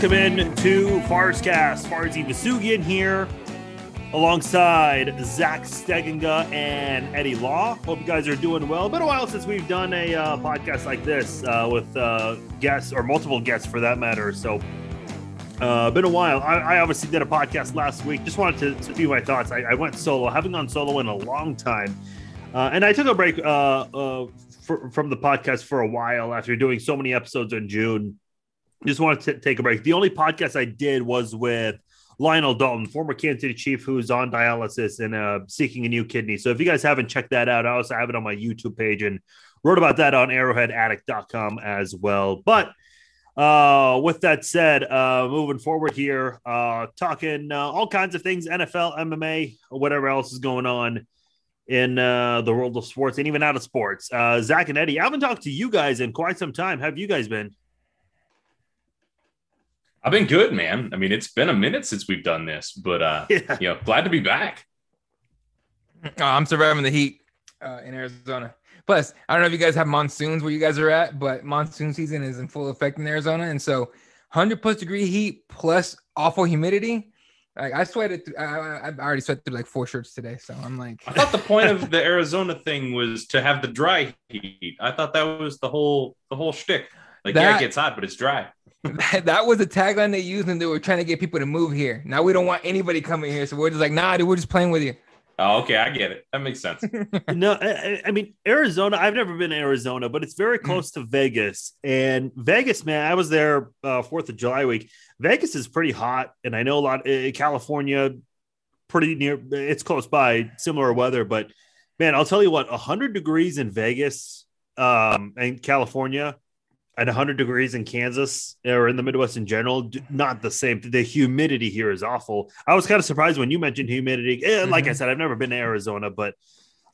Welcome in to Farscast. Farzy Vousoughian here alongside Zach Steginga and Eddie Law. Hope you guys are doing well. Been a while since we've done a uh, podcast like this uh, with uh, guests or multiple guests for that matter. So, uh, been a while. I, I, obviously did a podcast last week. Just wanted to, to my thoughts. I, I, went solo. haven't gone solo in a long time, uh, and I took a break uh, uh, for, from the podcast for a while after doing so many episodes in June. Just wanted to take a break. The only podcast I did was with Lionel Dalton, former Kansas City Chief, who's on dialysis and uh, seeking a new kidney. So if you guys haven't checked that out, I also have it on my YouTube page and wrote about that on arrowheadaddict.com as well. But uh, with that said, uh, moving forward here, uh, talking uh, all kinds of things NFL, MMA, whatever else is going on in uh, the world of sports and even out of sports. Uh, Zach and Eddie, I haven't talked to you guys in quite some time. Have you guys been? I've been good, man. I mean, it's been a minute since we've done this, but uh, yeah. you know, glad to be back. Oh, I'm surviving the heat uh, in Arizona. Plus, I don't know if you guys have monsoons where you guys are at, but monsoon season is in full effect in Arizona, and so 100 plus degree heat plus awful humidity. Like I sweated, through, I, I already sweated through like four shirts today, so I'm like. I thought the point of the Arizona thing was to have the dry heat. I thought that was the whole the whole shtick. Like that, yeah, it gets hot, but it's dry that, that was the tagline they used and they were trying to get people to move here. Now we don't want anybody coming here, so we're just like, nah, dude, we're just playing with you. Oh, okay, I get it. That makes sense. no, I, I, mean Arizona. I've never been to Arizona, but it's very mm. close to Vegas. And Vegas, man, I was there uh, Fourth of July week. Vegas is pretty hot, and I know a lot. Uh, California, pretty near. It's close by, similar weather. But man, I'll tell you what, hundred degrees in Vegas, um, and California at 100 degrees in Kansas or in the Midwest in general, not the same. The humidity here is awful. I was kind of surprised when you mentioned humidity. Mm-hmm. Like I mm-hmm. said, I've never been to Arizona, but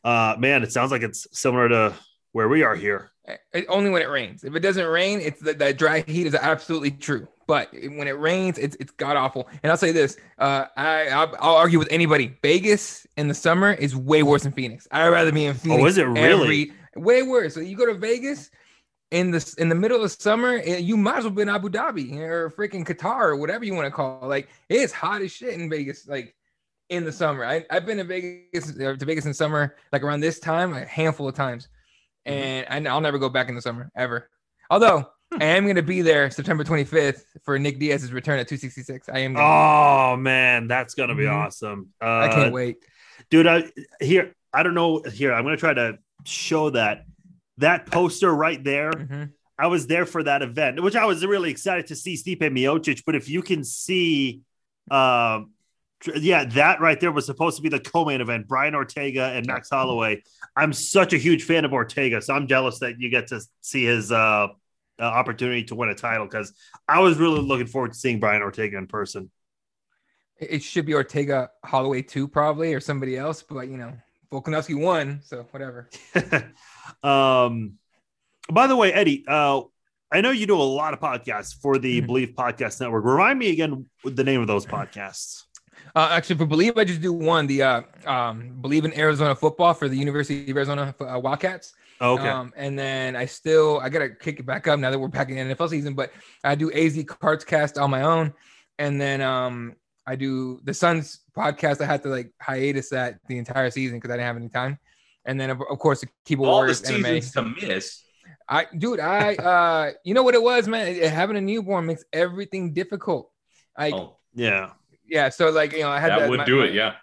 uh, man, it sounds like it's similar to where we are here. It, only when it rains. If it doesn't rain, it's the, that dry heat is absolutely true. But when it rains, it's it's god awful. And I'll say this: uh, I I'll, I'll, argue with anybody. Vegas in the summer is way worse than Phoenix. I'd rather be in Phoenix. Oh, is it really? Every, way worse. So you go to Vegas in the in the middle of summer, eh, you might as well be in Abu Dhabi or freaking Qatar or whatever you want to call. It. Like it's hot as shit in Vegas. Like in the summer, I, I've been to Vegas to Vegas in summer, like around this time, a handful of times, mm-hmm. and I'll never go back in the summer ever. Although I am going to be there September 25th for Nick Diaz's return at 266. I am. oh man, that's going to be mm-hmm. awesome. Uh, I can't wait, dude. I here. I don't know. Here, I'm going to try to show that that poster right there. Mm-hmm. I was there for that event, which I was really excited to see Stipe Miocic. But if you can see, um, yeah, that right there was supposed to be the co-main event. Brian Ortega and Max Holloway. I'm such a huge fan of Ortega, so I'm jealous that you get to see his uh, uh, opportunity to win a title because I was really looking forward to seeing Brian Ortega in person. It should be Ortega Holloway too, probably, or somebody else, but you know, Volkanovski won, so whatever. um, by the way, Eddie, uh, I know you do a lot of podcasts for the mm-hmm. Believe Podcast Network. Remind me again with the name of those podcasts. Uh, actually, for Believe, I just do one. The uh, um, Believe in Arizona football for the University of Arizona uh, Wildcats. okay. Um, and then I still I gotta kick it back up now that we're back in the NFL season. But I do AZ Cards Cast on my own, and then um, I do the Suns podcast. I had to like hiatus that the entire season because I didn't have any time. And then of, of course the keyboard all warriors the seasons MMA. to miss. I dude, I uh you know what it was, man? Having a newborn makes everything difficult. Like oh, yeah. Yeah. So like you know, I had that, that would my, do it, yeah.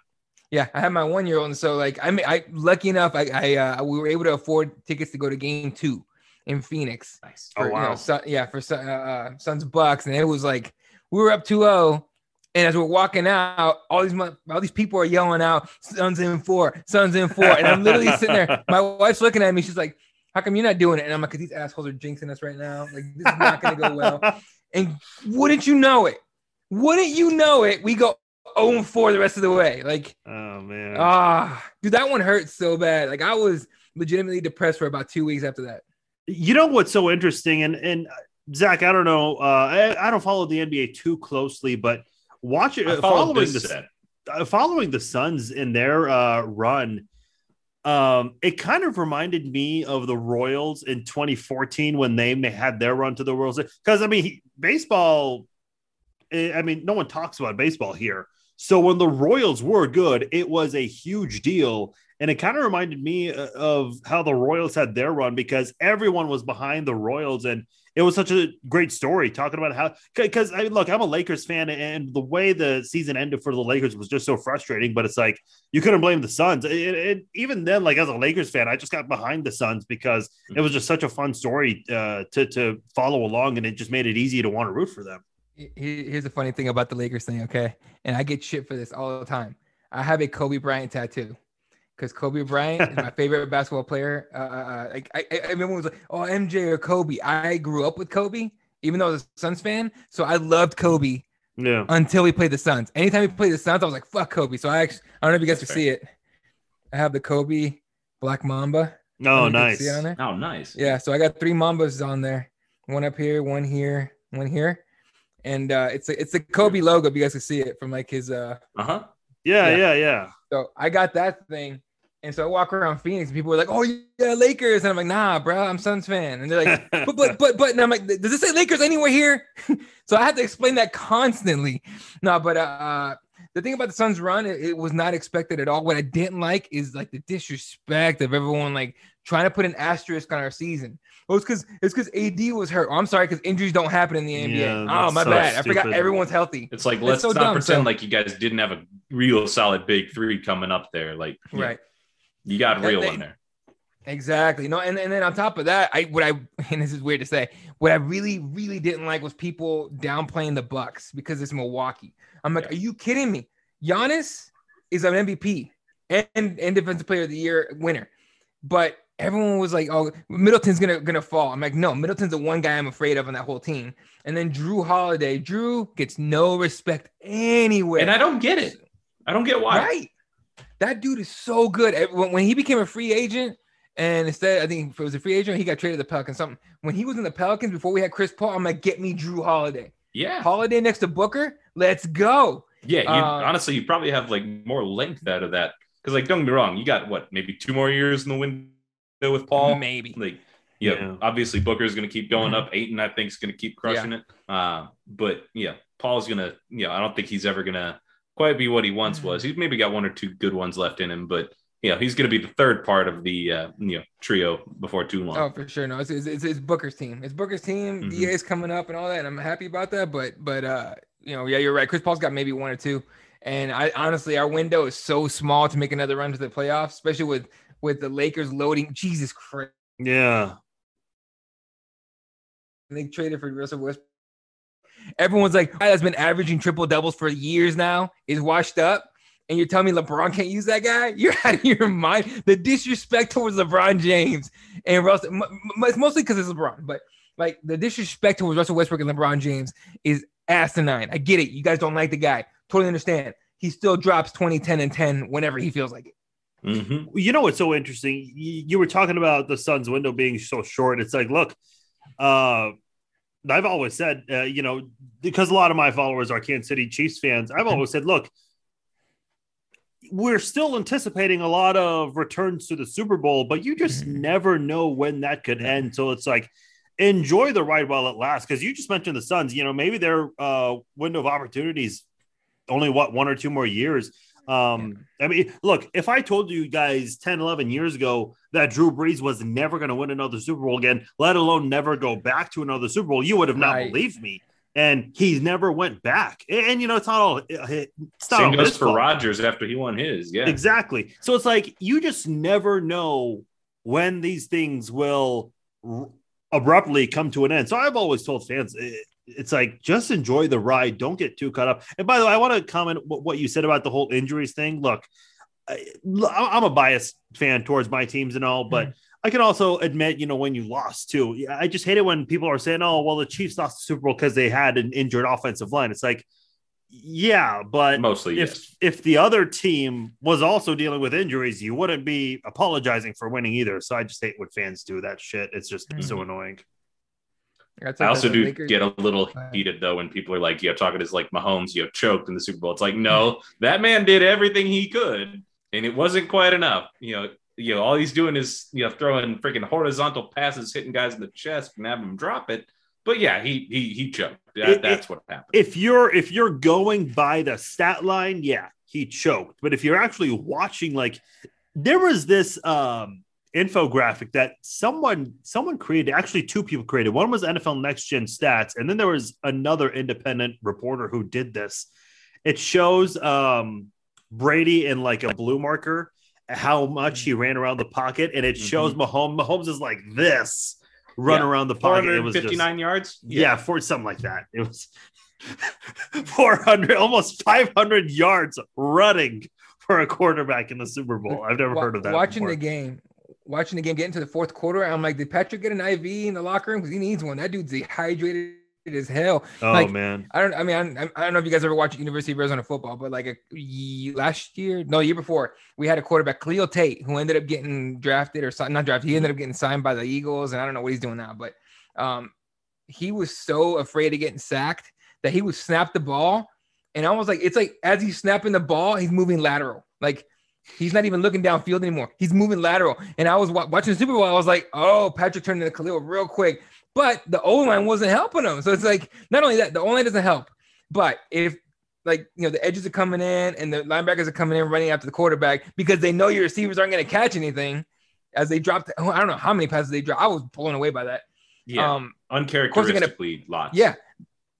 Yeah, I had my one year old, and so like I mean, I lucky enough, I, I uh, we were able to afford tickets to go to game two in Phoenix. Nice. For, oh wow. You know, so, yeah, for uh, uh, Suns Bucks, and it was like we were up 2-0 and as we're walking out, all these all these people are yelling out, "Suns in four, Suns in four. And I'm literally sitting there. My wife's looking at me. She's like, "How come you're not doing it?" And I'm like, "Cause "These assholes are jinxing us right now. Like this is not going to go well." And wouldn't you know it? Wouldn't you know it? We go 0 4 the rest of the way. Like, oh man, ah, dude, that one hurts so bad. Like I was legitimately depressed for about two weeks after that. You know what's so interesting, and and Zach, I don't know, uh, I, I don't follow the NBA too closely, but watch it following the uh, following the Suns in their uh, run. Um, it kind of reminded me of the Royals in 2014 when they had their run to the World Series. Because I mean, baseball I mean, no one talks about baseball here. So when the Royals were good, it was a huge deal. And it kind of reminded me uh, of how the Royals had their run because everyone was behind the Royals. And it was such a great story talking about how, because I mean, look, I'm a Lakers fan and the way the season ended for the Lakers was just so frustrating. But it's like, you couldn't blame the Suns. And even then, like as a Lakers fan, I just got behind the Suns because it was just such a fun story uh, to, to follow along. And it just made it easy to want to root for them. Here's the funny thing about the Lakers thing, okay? And I get shit for this all the time. I have a Kobe Bryant tattoo because Kobe Bryant is my favorite basketball player. Uh, uh, uh like I, I, everyone was like, "Oh, MJ or Kobe." I grew up with Kobe, even though I was a Suns fan, so I loved Kobe. Yeah. Until we played the Suns. Anytime we played the Suns, I was like, "Fuck Kobe." So I actually, I don't know if you guys can see it. I have the Kobe Black Mamba. Oh, nice. See it on there? Oh, nice. Yeah. So I got three Mambas on there. One up here, one here, one here and uh, it's a it's a Kobe logo. If you guys can see it from like his uh uh-huh. Yeah, yeah, yeah, yeah. So I got that thing, and so I walk around Phoenix, and people were like, "Oh yeah, Lakers," and I'm like, "Nah, bro, I'm Suns fan." And they're like, "But but but but," and I'm like, "Does it say Lakers anywhere here?" so I had to explain that constantly. No, but uh, the thing about the Suns run, it, it, was not expected at all. What I didn't like is like the disrespect of everyone like trying to put an asterisk on our season. Oh, it's because it's because AD was hurt. Oh, I'm sorry, because injuries don't happen in the NBA. Yeah, oh, my so bad. Stupid. I forgot everyone's healthy. It's like let's it's so not dumb, pretend so. like you guys didn't have a real solid big three coming up there. Like right, you got real in there. Exactly. No, and, and then on top of that, I what I and this is weird to say, what I really, really didn't like was people downplaying the Bucks because it's Milwaukee. I'm like, yeah. are you kidding me? Giannis is an MVP and, and defensive player of the year winner. But everyone was like, "Oh, Middleton's gonna gonna fall." I'm like, "No, Middleton's the one guy I'm afraid of on that whole team." And then Jrue Holiday, Jrue gets no respect anywhere, and I don't get it. I don't get why. Right? That dude is so good. When he became a free agent, and instead, I think if it was a free agent, he got traded to the Pelicans. Something when he was in the Pelicans before we had Chris Paul, I'm like, "Get me Jrue Holiday." Yeah, Holiday next to Booker. Let's go. Yeah, you, uh, honestly, you probably have like more length out of that because, like, don't get me wrong, you got what maybe two more years in the window with Paul. Maybe. Like, yeah, yeah. obviously Booker's going to keep going mm-hmm. up. Ayton, I think, is going to keep crushing yeah. it. Uh, but yeah, Paul's going to, you know, I don't think he's ever going to quite be what he once mm-hmm. was. He's maybe got one or two good ones left in him, but yeah, he's going to be the third part of the uh, you know trio before too long. Oh, for sure. No, it's, it's, it's, it's Booker's team. It's Booker's team. Mm-hmm. DA is coming up and all that, and I'm happy about that. But but uh, you know, yeah, you're right. Chris Paul's got maybe one or two, and I honestly, our window is so small to make another run to the playoffs, especially with with the Lakers loading. Jesus Christ. Yeah. they traded for Russell Westbrook. Everyone's like, that's been averaging triple doubles for years now is washed up. And you're telling me LeBron can't use that guy? You're out of your mind. The disrespect towards LeBron James and Russell, it's mostly because it's LeBron, but like the disrespect towards Russell Westbrook and LeBron James is asinine. I get it. You guys don't like the guy. Totally understand. He still drops 20, 10, and 10 whenever he feels like it. Mm-hmm. You know what's so interesting? You, were talking about the Suns' window being so short. It's like, look, uh, I've always said, uh, you know, because a lot of my followers are Kansas City Chiefs fans. I've always said, look, we're still anticipating a lot of returns to the Super Bowl, but you just mm-hmm. never know when that could end. So it's like, enjoy the ride while it lasts. Because you just mentioned the Suns. You know, maybe their uh, window of opportunities only what one or two more years. Um, I mean, look, if I told you guys 10, 11 years ago that Drew Brees was never going to win another Super Bowl again, let alone never go back to another Super Bowl, you would have not right. believed me. And he never went back. And, and, you know, it's not all. It's not Same goes for Rodgers after he won his. Yeah, exactly. So it's like you just never know when these things will r- abruptly come to an end. So I've always told fans, eh, it's like just enjoy the ride. Don't get too caught up. And by the way, I want to comment what you said about the whole injuries thing. Look, I, am a biased fan towards my teams and all, but mm. I can also admit, you know, when you lost too. I just hate it when people are saying, "Oh, well, the Chiefs lost the Super Bowl because they had an injured offensive line." It's like, yeah, but mostly if yes. if the other team was also dealing with injuries, you wouldn't be apologizing for winning either. So I just hate when fans do that shit. It's just mm-hmm. so annoying. Like I also do Lakers. get a little heated though when people are like, "You know, talking as like Mahomes, you know, choked in the Super Bowl." It's like, no, that man did everything he could, and it wasn't quite enough. You know, you know, all he's doing is you know throwing freaking horizontal passes, hitting guys in the chest, and having them drop it. but yeah, he he he choked. That, It- that's what happened. if you're if you're going by the stat line, yeah, he choked. But if you're actually watching, like there was this um infographic that someone someone created, actually two people created. One was NFL Next Gen Stats, and then there was another independent reporter who did this. It shows um Brady in like a blue marker how much he ran around the pocket, and it shows Mahomes. Mahomes is like this run Yeah. around the pocket. It was just, yards. yeah, for something like that. It was 400, almost 500 yards running for a quarterback in the Super Bowl. I've never heard of that. Watching before. the game, watching the game, get into the fourth quarter, I'm like, did Patrick get an IV in the locker room? Because he needs one. That dude's dehydrated as hell. Oh like, man, I don't. I mean, I, I don't know if you guys ever watched University of Arizona football, but like a, last year, no, year before, we had a quarterback, Khalil Tate, who ended up getting drafted or not drafted. He ended up getting signed by the Eagles, and I don't know what he's doing now, but um, he was so afraid of getting sacked that he would snap the ball, and I was like, it's like as he's snapping the ball, he's moving lateral, like. He's not even looking downfield anymore. He's moving lateral. And I was wa- watching the Super Bowl. I was like, oh, Patrick turned into Khalil real quick. But the O line wasn't helping him. So it's like, not only that, the O line doesn't help. But if like you know the edges are coming in and the linebackers are coming in running after the quarterback because they know your receivers aren't going to catch anything as they dropped. oh, I don't know how many passes they dropped. I was blown away by that. Yeah, Um, course they're gonna- uncharacteristically lots. yeah,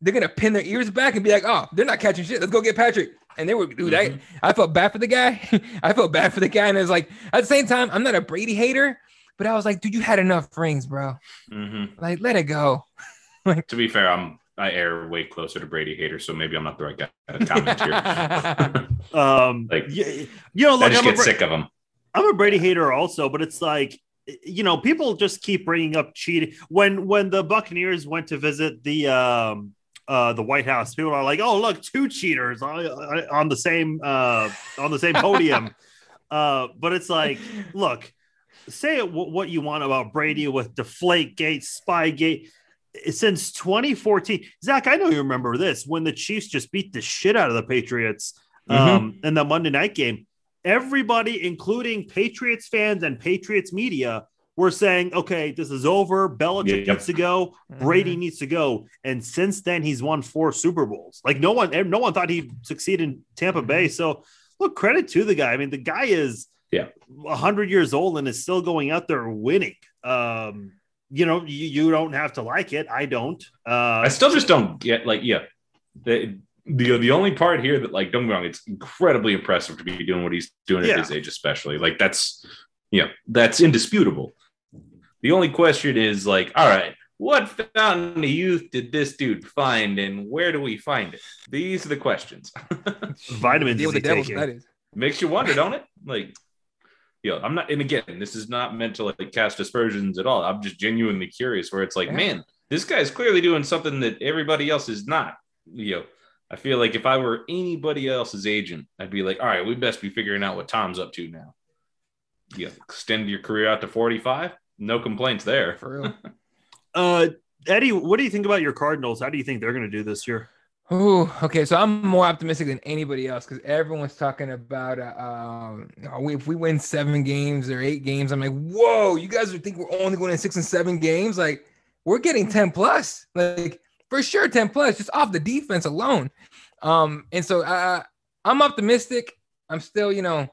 they're gonna pin their ears back and be like, "Oh, they're not catching shit. Let's go get Patrick." And they were, dude. Mhm. I I felt bad for the guy. I felt bad for the guy, and it's like at the same time, I'm not a Brady hater, but I was like, dude, you had enough rings, bro. Mhm. Like, let it go. like, To be fair, I'm I air way closer to Brady hater, so maybe I'm not the right guy to comment here. um, Like, yeah, you know, I look, just I'm get Bra- sick of him. I'm a Brady hater also, but it's like you know, people just keep bringing up cheating. When when the Buccaneers went to visit the um uh the White House, people are like, "Oh, look, two cheaters on, on the same uh on the same podium." uh, but it's like, look, say it, wh- what you want about Brady with Deflate Gate, Spy Gate. Since 2014, Zach, I know you remember this when the Chiefs just beat the shit out of the Patriots um, in the Monday night game. Everybody, including Patriots fans and Patriots media, were saying, okay, this is over. Belichick Yep. needs to go. Brady needs to go. And since then, he's won four Super Bowls. Like no one, no one thought he'd succeed in Tampa Bay. So look, credit to the guy. I mean, the guy is Yeah. hundred years old and is still going out there winning. Um, you know, you, you don't have to like it. I don't. Uh, I still just don't get like yeah. The, the the only part here that like don't get me wrong, it's incredibly impressive to be doing what he's doing Yeah. at his age, especially. Like that's yeah, that's indisputable. The only question is like, all right, what fountain of youth did this dude find and where do we find it? These are the questions. vitamins Deal is with the he devil. That is. Makes you wonder, don't it? Like, yeah, I'm not, and again, this is not meant to like cast aspersions at all. I'm just genuinely curious where it's like, Yeah. man, this guy's clearly doing something that everybody else is not. You know, I feel like if I were anybody else's agent, I'd be like, all right, we best be figuring out what Tom's up to now. Yeah, extend your career out to 45. No complaints there. For real. Uh, Eddie, what do you think about your Cardinals? How do you think they're going to do this year? Oh, okay. So I'm more optimistic than anybody else because everyone's talking about uh, um, we- if we win seven games or eight games. I'm like, whoa, you guys are think we're only going in six and seven games? Like, we're getting 10 plus, like for sure, 10 plus just off the defense alone. Um, and so uh, I'm optimistic. I'm still, you know,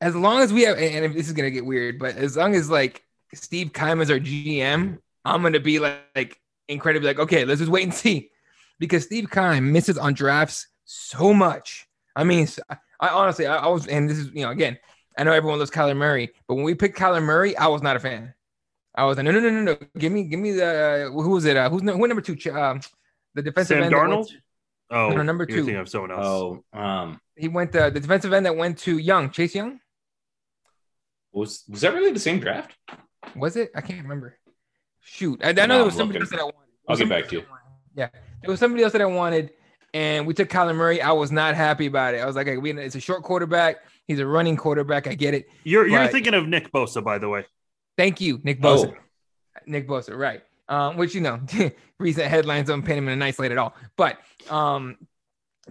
as long as we have, and this is gonna get weird, but as long as like Steve Keim is our GM, I'm gonna be like, like incredibly like, okay, let's just wait and see because Steve Keim misses on drafts so much. I mean, I, I honestly, I, I was, and this is, you know, again, I know everyone loves Kyler Murray, but when we picked Kyler Murray, I was not a fan. I was like, no, no, no, no, no. Give me, give me the who was it? Uh, who's who number two? Ch- Um, the defensive Sam end. that Darnold? to- Oh, No, no, number you're two. thinking of someone else. Oh, um, he went uh, the defensive end that went to Young, Chase Young. was was that really the same draft? Was it? I can't remember. Shoot, I, I know No, there was I'm somebody looking. else that I wanted. I'll get back to somebody else that I wanted. Yeah, there was somebody else that I wanted, and we took Kyler Murray. I was not happy about it. I was like, hey, we, it's a short quarterback. He's a running quarterback. I get it. You're you're thinking of Nick Bosa, by the way. Thank you, Nick Bosa. Oh, Nick Bosa, right? Um, which you know, recent headlines don't paint him in a nice light at all. But um,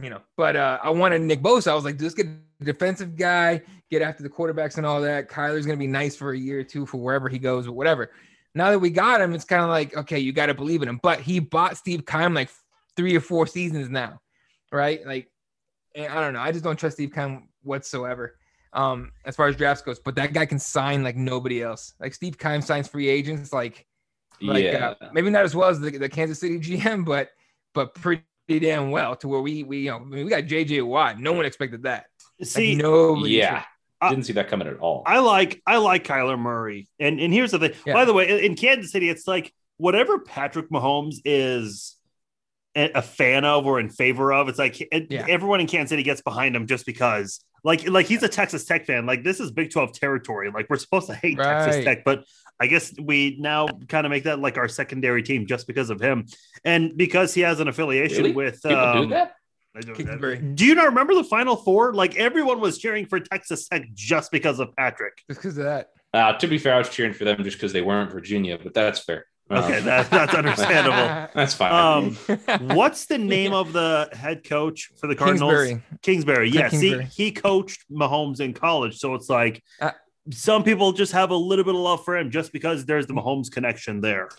you know, but uh, I wanted Nick Bosa. I was like, just get a defensive guy, get after the quarterbacks and all that. Kyler's gonna be nice for a year or two for wherever he goes or whatever. now that we got him, it's kind of like, okay, you got to believe in him. But he bought Steve Keim like three or four seasons now, right? Like, I don't know. I just don't trust Steve Keim whatsoever um, as far as drafts goes. But that guy can sign like nobody else. Like Steve Keim signs free agents, like, like yeah. uh, maybe not as well as the, the Kansas City GM, but but pretty damn well to where we we you know we got JJ Watt. No one expected that. See, like, no, yeah. Didn't see that coming at all. I like I like Kyler Murray, and and here's the thing. Yeah. By the way, in Kansas City, it's like whatever Patrick Mahomes is a fan of or in favor of. It's like yeah. everyone in Kansas City gets behind him just because, like, like he's a Texas Tech fan. Like this is Big Twelve territory. Like we're supposed to hate right. Texas Tech, but I guess we now kind of make that like our secondary team just because of him and because he has an affiliation really? with. People um, do that. Do you not remember the Final Four? Like everyone was cheering for Texas Tech just because of Patrick. Just because of that. Uh, to be fair, I was cheering for them just because they weren't Virginia, but that's fair. Okay, um, that, that's understandable. that's fine. Um, what's the name of the head coach for the Cardinals? Kingsbury. Kingsbury. Yes, Kingsbury. he he coached Mahomes in college, so it's like uh, some people just have a little bit of love for him just because there's the Mahomes connection there.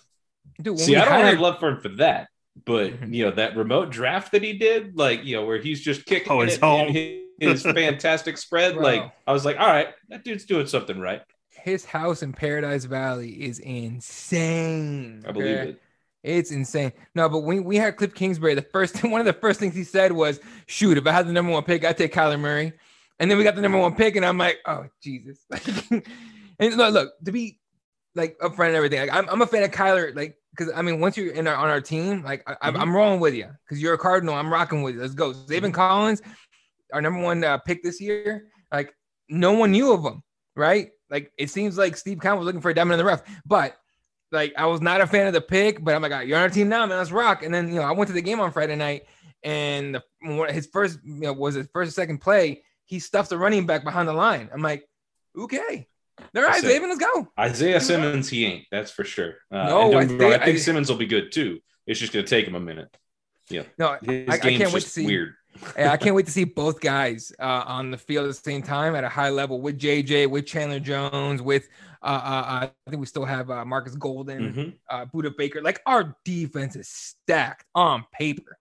Dude, See, I don't hired... have love for him for that, but mm-hmm. you know that remote draft that he did, like you know where he's just kicking oh, his home. his fantastic spread. Bro. Like I was like, all right, that dude's doing something right his house in Paradise Valley is insane. I believe okay? it. It's insane. No, but when we had Cliff Kingsbury, the first one of the first things he said was, "Shoot, if I had the number one pick, I'd take Kyler Murray." And then we got the number one pick, and I'm like, "Oh Jesus!" and look, look, to be like upfront and everything, like, I'm, I'm a fan of Kyler, like because I mean, once you're in our, on our team, like I, am mm-hmm. rolling with you because you're a Cardinal. I'm rocking with you. Let's go. Mm-hmm. Collins, our number one uh, pick this year. Like no one knew of him, right? Like it seems like Steve Keim was looking for a diamond in the rough, but like I was not a fan of the pick. But I'm like, you're on our team now, man. Let's rock. And then you know, I went to the game on Friday night, and the, his first you know, was his first or second play. He stuffed the running back behind the line. I'm like, okay. All right, David, let's go. Isaiah Simmons, he ain't. That's for sure. Uh, no, I think, I think, Simmons will be good too. It's just going to take him a minute. Yeah. No, His I, I can't wait to see. Weird. I can't wait to see both guys uh, on the field at the same time at a high level with JJ, with Chandler Jones, with uh, uh, uh I think we still have uh, Marcus Golden, mm-hmm. Uh, Budda Baker. Like our defense is stacked on paper.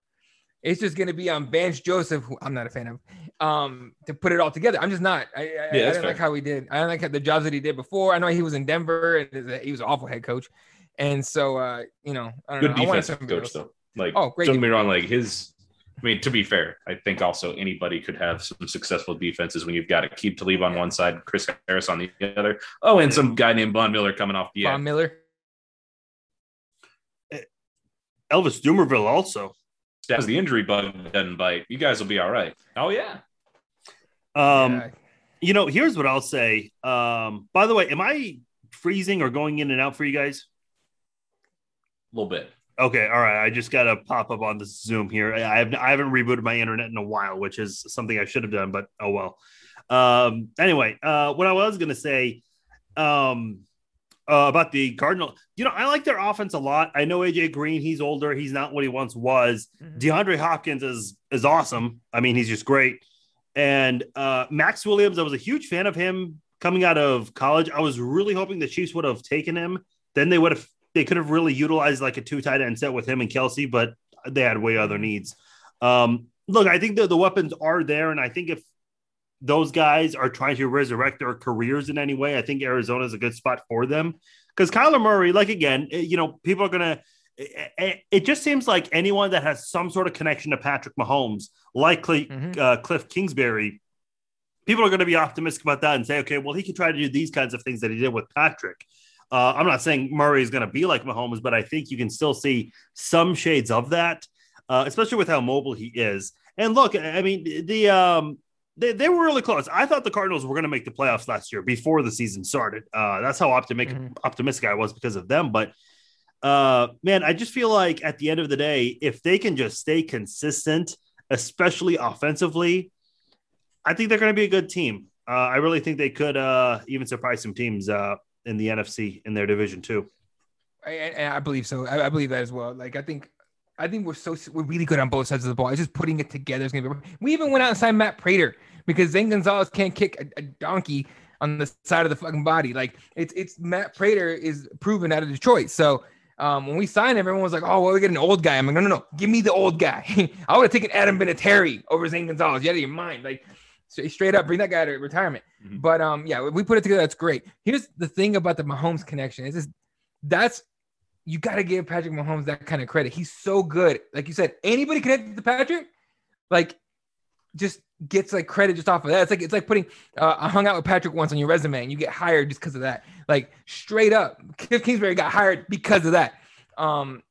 It's just going to be on Vance Joseph, who I'm not a fan of, um, to put it all together. I'm just not. I, I, yeah, I didn't fair. like how he did. I don't like the jobs that he did before. I know he was in Denver and he was an awful head coach. And so, uh, you know, I don't Good know. defense coach, else. though. Like, oh, great. Don't get me wrong. Like his I mean, to be fair, I think also anybody could have some successful defenses when you've got Aqib Talib on one side, Chris Harris on the other. Oh, and some guy named Von Miller coming off the Von Miller. Eh, Elvis Dumervil also. As the injury bug doesn't bite, you guys will be all right. Oh yeah. Um, yeah. you know, here's what I'll say. Um, by the way, am I freezing or going in and out for you guys? A little bit. Okay, all right. I just got to pop up on the Zoom here. I have I haven't rebooted my internet in a while, which is something I should have done, but oh well. Um, anyway, uh, what I was gonna say um, uh, about the Cardinal, you know, I like their offense a lot. I know AJ Green, he's older, he's not what he once was. Mm-hmm. DeAndre Hopkins is is awesome. I mean, he's just great. And uh, Maxx Williams, I was a huge fan of him coming out of college. I was really hoping the Chiefs would have taken him. Then they would have they could have really utilized like a two tight end set with him and Kelce, but they had way other needs. Um, look, I think the, the weapons are there, and I think if those guys are trying to resurrect their careers in any way, I think Arizona is a good spot for them. Because Kyler Murray, like again, eh, you know, people are gonna. It, eh, eh, it just seems like anyone that has some sort of connection to Patrick Mahomes, like mm-hmm. uh, Cliff Kingsbury, people are going to be optimistic about that and say, okay, well, he could try to do these kinds of things that he did with Patrick. Uh, I'm not saying Murray is going to be like Mahomes, but I think you can still see some shades of that, uh, especially with how mobile he is. And look, I mean, the um, they, they were really close. I thought the Cardinals were going to make the playoffs last year before the season started. Uh, that's how optimistic mm-hmm. optimistic I was because of them. But uh, man, I just feel like at the end of the day, if they can just stay consistent, especially offensively, I think they're going to be a good team. Uh, I really think they could uh, even surprise some teams uh, in the NFC in their division too. I, I believe so. I, I, believe that as well. Like I think, I think we're so we're really good on both sides of the ball. It's just putting it together is gonna be. We even went out and signed Matt Prater because Zane Gonzalez can't kick a, a donkey on the side of the fucking body. Like it's it's Matt Prater is proven out of Detroit. So um, when we signed everyone was like, "Oh, well, we get an old guy." I'm like, "No, no, no, give me the old guy." I would have taken Adam Vinatieri over Zane Gonzalez. You out of your mind, like straight up, bring that guy to retirement. Mm-hmm. But um, yeah, we put it together. That's great. Here's the thing about the Mahomes connection: is this that's you got to give Patrick Mahomes that kind of credit. He's so good. Like you said, anybody connected to Patrick, like just gets like credit just off of that. It's like it's like putting uh, I hung out with Patrick once on your resume and you get hired just because of that. Like straight up, Cliff Kingsbury got hired because of that. Um,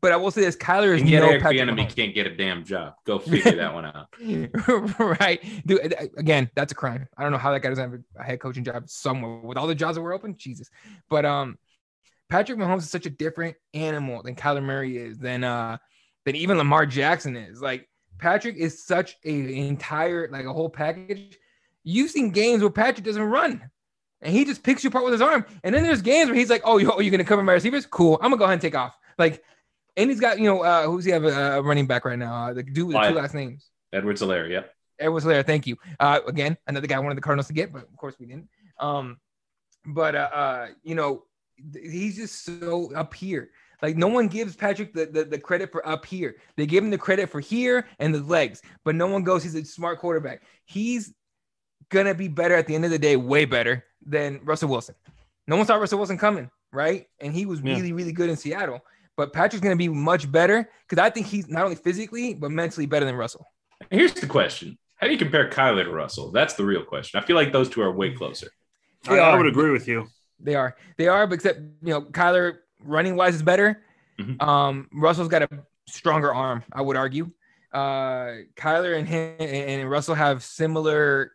but I will say this: Kyler is no Eric Patrick Mahomes. can't get a damn job. Go figure that one out. right, dude. Again, that's a crime. I don't know how that guy doesn't have a head coaching job somewhere with all the jobs that were open. Jesus, but um, Patrick Mahomes is such a different animal than Kyler Murray is, than uh, than even Lamar Jackson is. Like Patrick is such a entire like a whole package. You've seen games where Patrick doesn't run, and he just picks you apart with his arm. And then there's games where he's like, "Oh, you are you gonna cover my receivers? Cool, I'm gonna go ahead and take off." Like, and he's got you know uh, who's he have a, a running back right now? Uh, the dude with the two last names. Edwards-Helaire. Yep. Edwards-Helaire. Thank you. Uh, again, another guy wanted the Cardinals to get, but of course we didn't. Um, but uh, uh you know he's just so up here. Like no one gives Patrick the, the, the, credit for up here. They give him the credit for here and the legs, but no one goes, he's a smart quarterback. He's gonna be better at the end of the day, way better than Russell Wilson. No one saw Russell Wilson coming, right? And he was really, yeah. really good in Seattle. But Patrick's gonna be much better because I think he's not only physically but mentally better than Russell. Here's the question: How do you compare Kyler to Russell? That's the real question. I feel like those two are way closer. I, I would agree with you. They are. They are, but except you know, Kyler running wise is better. Mm-hmm. Um, Russell's got a stronger arm, I would argue. Uh, Kyler and him and Russell have similar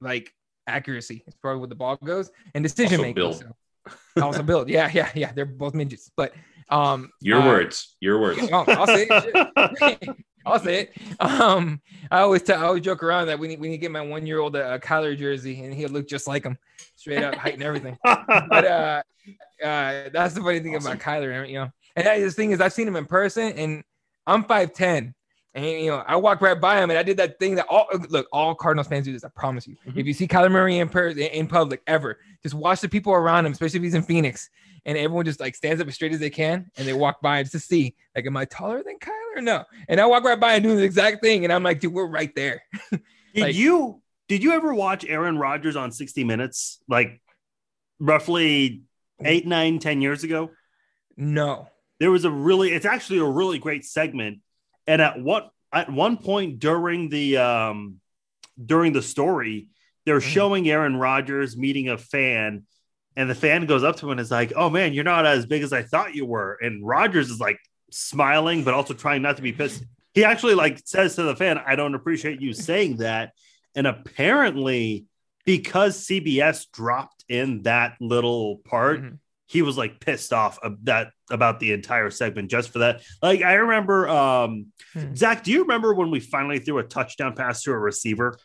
like accuracy as far as what the ball goes and decision also making. Build. So. also build. Yeah, yeah, yeah. They're both midgets, but um, your uh, words, your words. Oh, I'll say it. I'll say it. Um, I always tell, I always joke around that we need we need to get my one year old a, a Kyler jersey and he'll look just like him, straight up height and everything. but uh, uh, that's the funny thing awesome. about Kyler, you know. And that, the thing is, I've seen him in person, and I'm five ten, and you know, I walk right by him, and I did that thing that all look all Cardinals fans do this. I promise you. Mm-hmm. If you see Kyler Murray in person in public ever, just watch the people around him, especially if he's in Phoenix, and everyone just like stands up as straight as they can, and they walk by just to see, like, am I taller than Kyler? No. And I walk right by and do the exact thing, and I'm like, dude, we're right there. like, did you did you ever watch Aaron Rodgers on 60 Minutes? Like roughly eight, nine, ten years ago? No. There was a really, it's actually a really great segment. And at what at one point during the um during the story, they're mm. showing Aaron Rodgers meeting a fan, and the fan goes up to him and is like, Oh man, you're not as big as I thought you were. And Rodgers is like smiling, but also trying not to be pissed. He actually like says to the fan, I don't appreciate you saying that. And apparently, because CBS dropped in that little part, mm-hmm. he was like pissed off that about the entire segment just for that. Like I remember, um, mm-hmm. Zach, do you remember when we finally threw a touchdown pass to a receiver?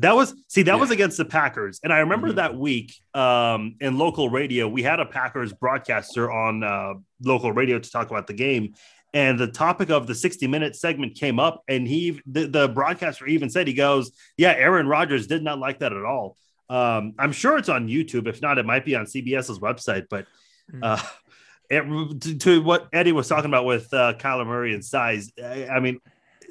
That was see that yeah. was against the Packers, and I remember mm-hmm. that week um, in local radio we had a Packers broadcaster on uh, local radio to talk about the game, and the topic of the 60 minute segment came up and he the, the broadcaster even said he goes yeah aaron rodgers did not like that at all. Um, i'm sure it's on youtube. If not it might be on cbs's website but hmm. uh, it, to, to, what eddie was talking about with uh, kyler murray and size I, I mean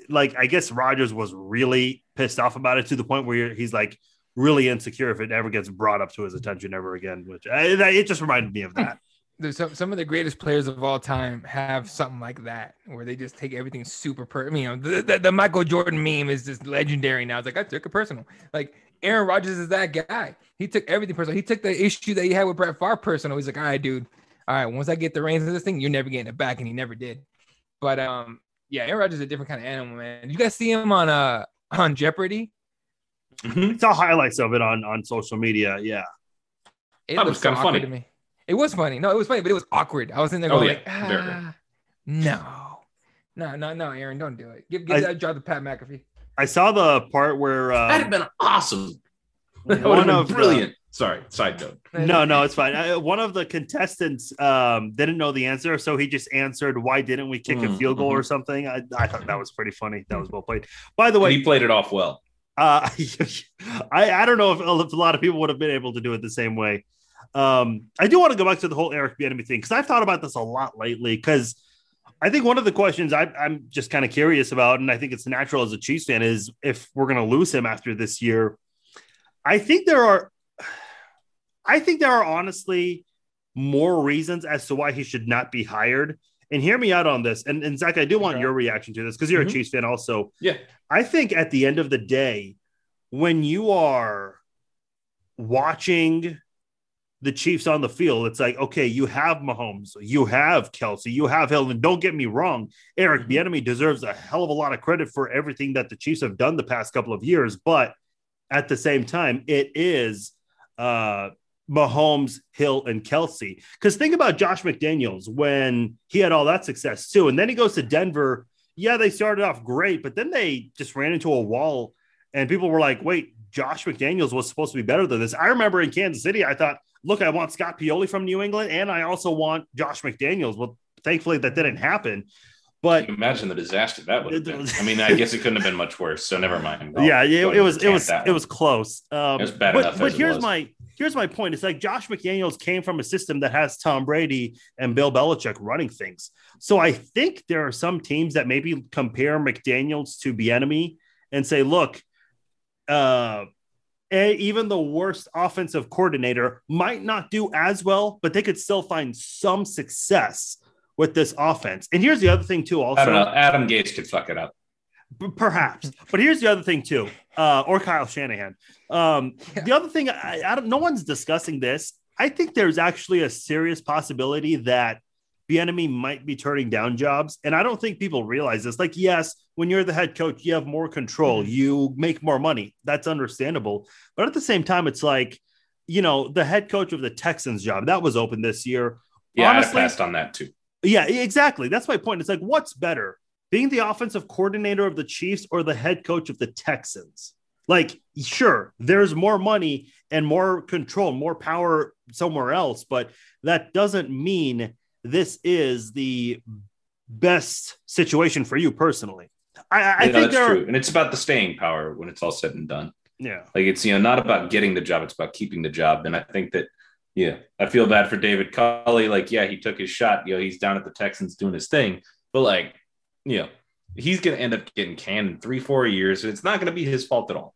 like i guess rodgers was really pissed off about it to the point where he's like really insecure if it ever gets brought up to his attention ever again which I, it just reminded me of that there's some, some of the greatest players of all time have something like that where they just take everything super per you know the, the, the, Michael Jordan meme is just legendary now. It's like I took it personal. Like Aaron Rodgers is that guy. He took everything personal. He took the issue that he had with Brett Favre personal. He's like, all right, dude. All right, once I get the reins of this thing, you're never getting it back, and he never did. But um, yeah, Aaron Rodgers is a different kind of animal, man. Did you guys see him on uh on Jeopardy? Mm-hmm. Saw highlights of it on on social media. Yeah, it that was kind of funny to me. It was funny. No, it was funny, but it was awkward. I was in there going oh, yeah. like, ah, no, no, no, no, Aaron, don't do it. Give, give I, that job to Pat McAfee. I saw the part where uh, that'd have been awesome. one of brilliant. The, Sorry, side note. No, no, it's fine. I, one of the contestants um, didn't know the answer, so he just answered, "Why didn't we kick mm-hmm. a field goal or something?" I, I, thought that was pretty funny. That was well played. By the way, he played it off well. Uh, I I don't know if, if a lot of people would have been able to do it the same way. Um, I do want to go back to the whole Eric Bieniemy thing because I've thought about this a lot lately. Because I think one of the questions I, I'm just kind of curious about, and I think it's natural as a Chiefs fan, is if we're going to lose him after this year. I think there are, I think there are honestly more reasons as to why he should not be hired. And hear me out on this. And, and Zach, I do want your reaction to this because you're mm-hmm. a Chiefs fan also. Yeah. I think at the end of the day, when you are watching the Chiefs on the field, it's like, okay, you have Mahomes, you have Kelce, you have Hill. And don't get me wrong, Eric mm-hmm. Bieniemy deserves a hell of a lot of credit for everything that the Chiefs have done the past couple of years. But at the same time, it is uh Mahomes, Hill, and Kelce. Because think about Josh McDaniels when he had all that success too. And then he goes to Denver. Yeah, they started off great, but then they just ran into a wall. And people were like, wait, Josh McDaniels was supposed to be better than this. I remember in Kansas City, I thought, look, I want Scott Pioli from New England, and I also want Josh McDaniels. Well, thankfully that didn't happen. But imagine the disaster that would have been. I mean, I guess it couldn't have been much worse. So never mind. I'll yeah, it, it was it was it was close. Um, it was bad but, enough. But here's my here's my point. It's like Josh McDaniels came from a system that has Tom Brady and Bill Belichick running things. So I think there are some teams that maybe compare McDaniels to Bieniemy and say, look, uh, even the worst offensive coordinator might not do as well, but they could still find some success with this offense. And here's the other thing too. Also, I don't know. Adam Gase could fuck it up, perhaps. but here's the other thing too, uh, or Kyle Shanahan. Um, yeah. The other thing, I, I don't. No one's discussing this. I think there's actually a serious possibility that Bieniemy might be turning down jobs, and I don't think people realize this. Like, yes, when you're the head coach, you have more control, mm-hmm. you make more money. That's understandable, but at the same time, it's like, you know, the head coach of the Texans job that was open this year. Yeah, Honestly, I passed on that too. Yeah, exactly. That's my point. It's like, what's better, being the offensive coordinator of the Chiefs or the head coach of the Texans? Like, sure, there's more money and more control, more power somewhere else, but that doesn't mean this is the best situation for you personally. I, I think that's true, and it's about the staying power when it's all said and done. Yeah, like it's you know not about getting the job; it's about keeping the job. And I think that yeah, I feel bad for David Culley. Like, yeah, he took his shot. You know, he's down at the Texans doing his thing. But like, you know, he's going to end up getting canned in three, four years. and It's not going to be his fault at all.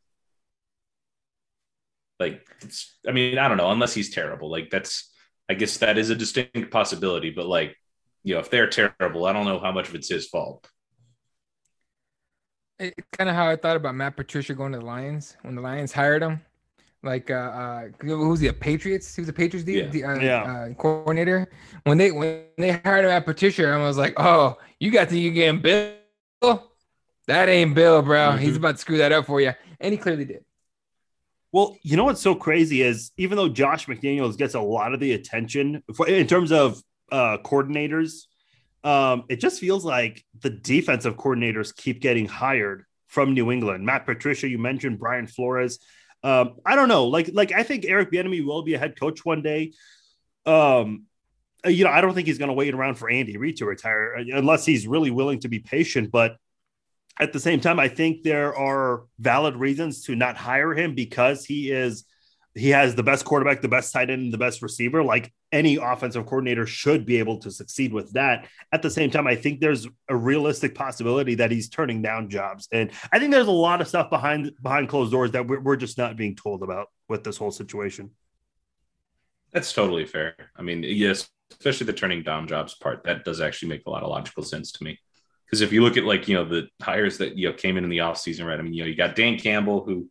Like, it's, I mean, I don't know, unless he's terrible. Like, that's, I guess that is a distinct possibility. But like, you know, if they're terrible, I don't know how much of it's his fault. It's kind of how I thought about Matt Patricia going to the Lions when the Lions hired him like uh, uh who's he a Patriots? He was a Patriots yeah. the, uh, yeah. Uh, coordinator. When they when they hired him at Patricia, I was like, oh, you got to you getting Bill? That ain't Bill, bro. Mm-hmm. He's about to screw that up for you, and he clearly did. Well, you know what's so crazy is even though Josh McDaniels gets a lot of the attention for, in terms of uh, coordinators, um, it just feels like the defensive coordinators keep getting hired from New England. Matt Patricia, you mentioned Brian Flores. Um, I don't know. Like, like I think Eric Bieniemy will be a head coach one day. Um, uh, you know, I don't think he's going to wait around for Andy Reid to retire uh, unless he's really willing to be patient. But at the same time, I think there are valid reasons to not hire him because he is he has the best quarterback, the best tight end, the best receiver. Like any offensive coordinator should be able to succeed with that. At the same time, I think there's a realistic possibility that he's turning down jobs, and I think there's a lot of stuff behind behind closed doors that we're, we're just not being told about with this whole situation. That's totally fair. I mean, yes, especially the turning down jobs part. That does actually make a lot of logical sense to me. Because if you look at like you know the hires that you know came in in the offseason, right? I mean, you know, you got Dan Campbell who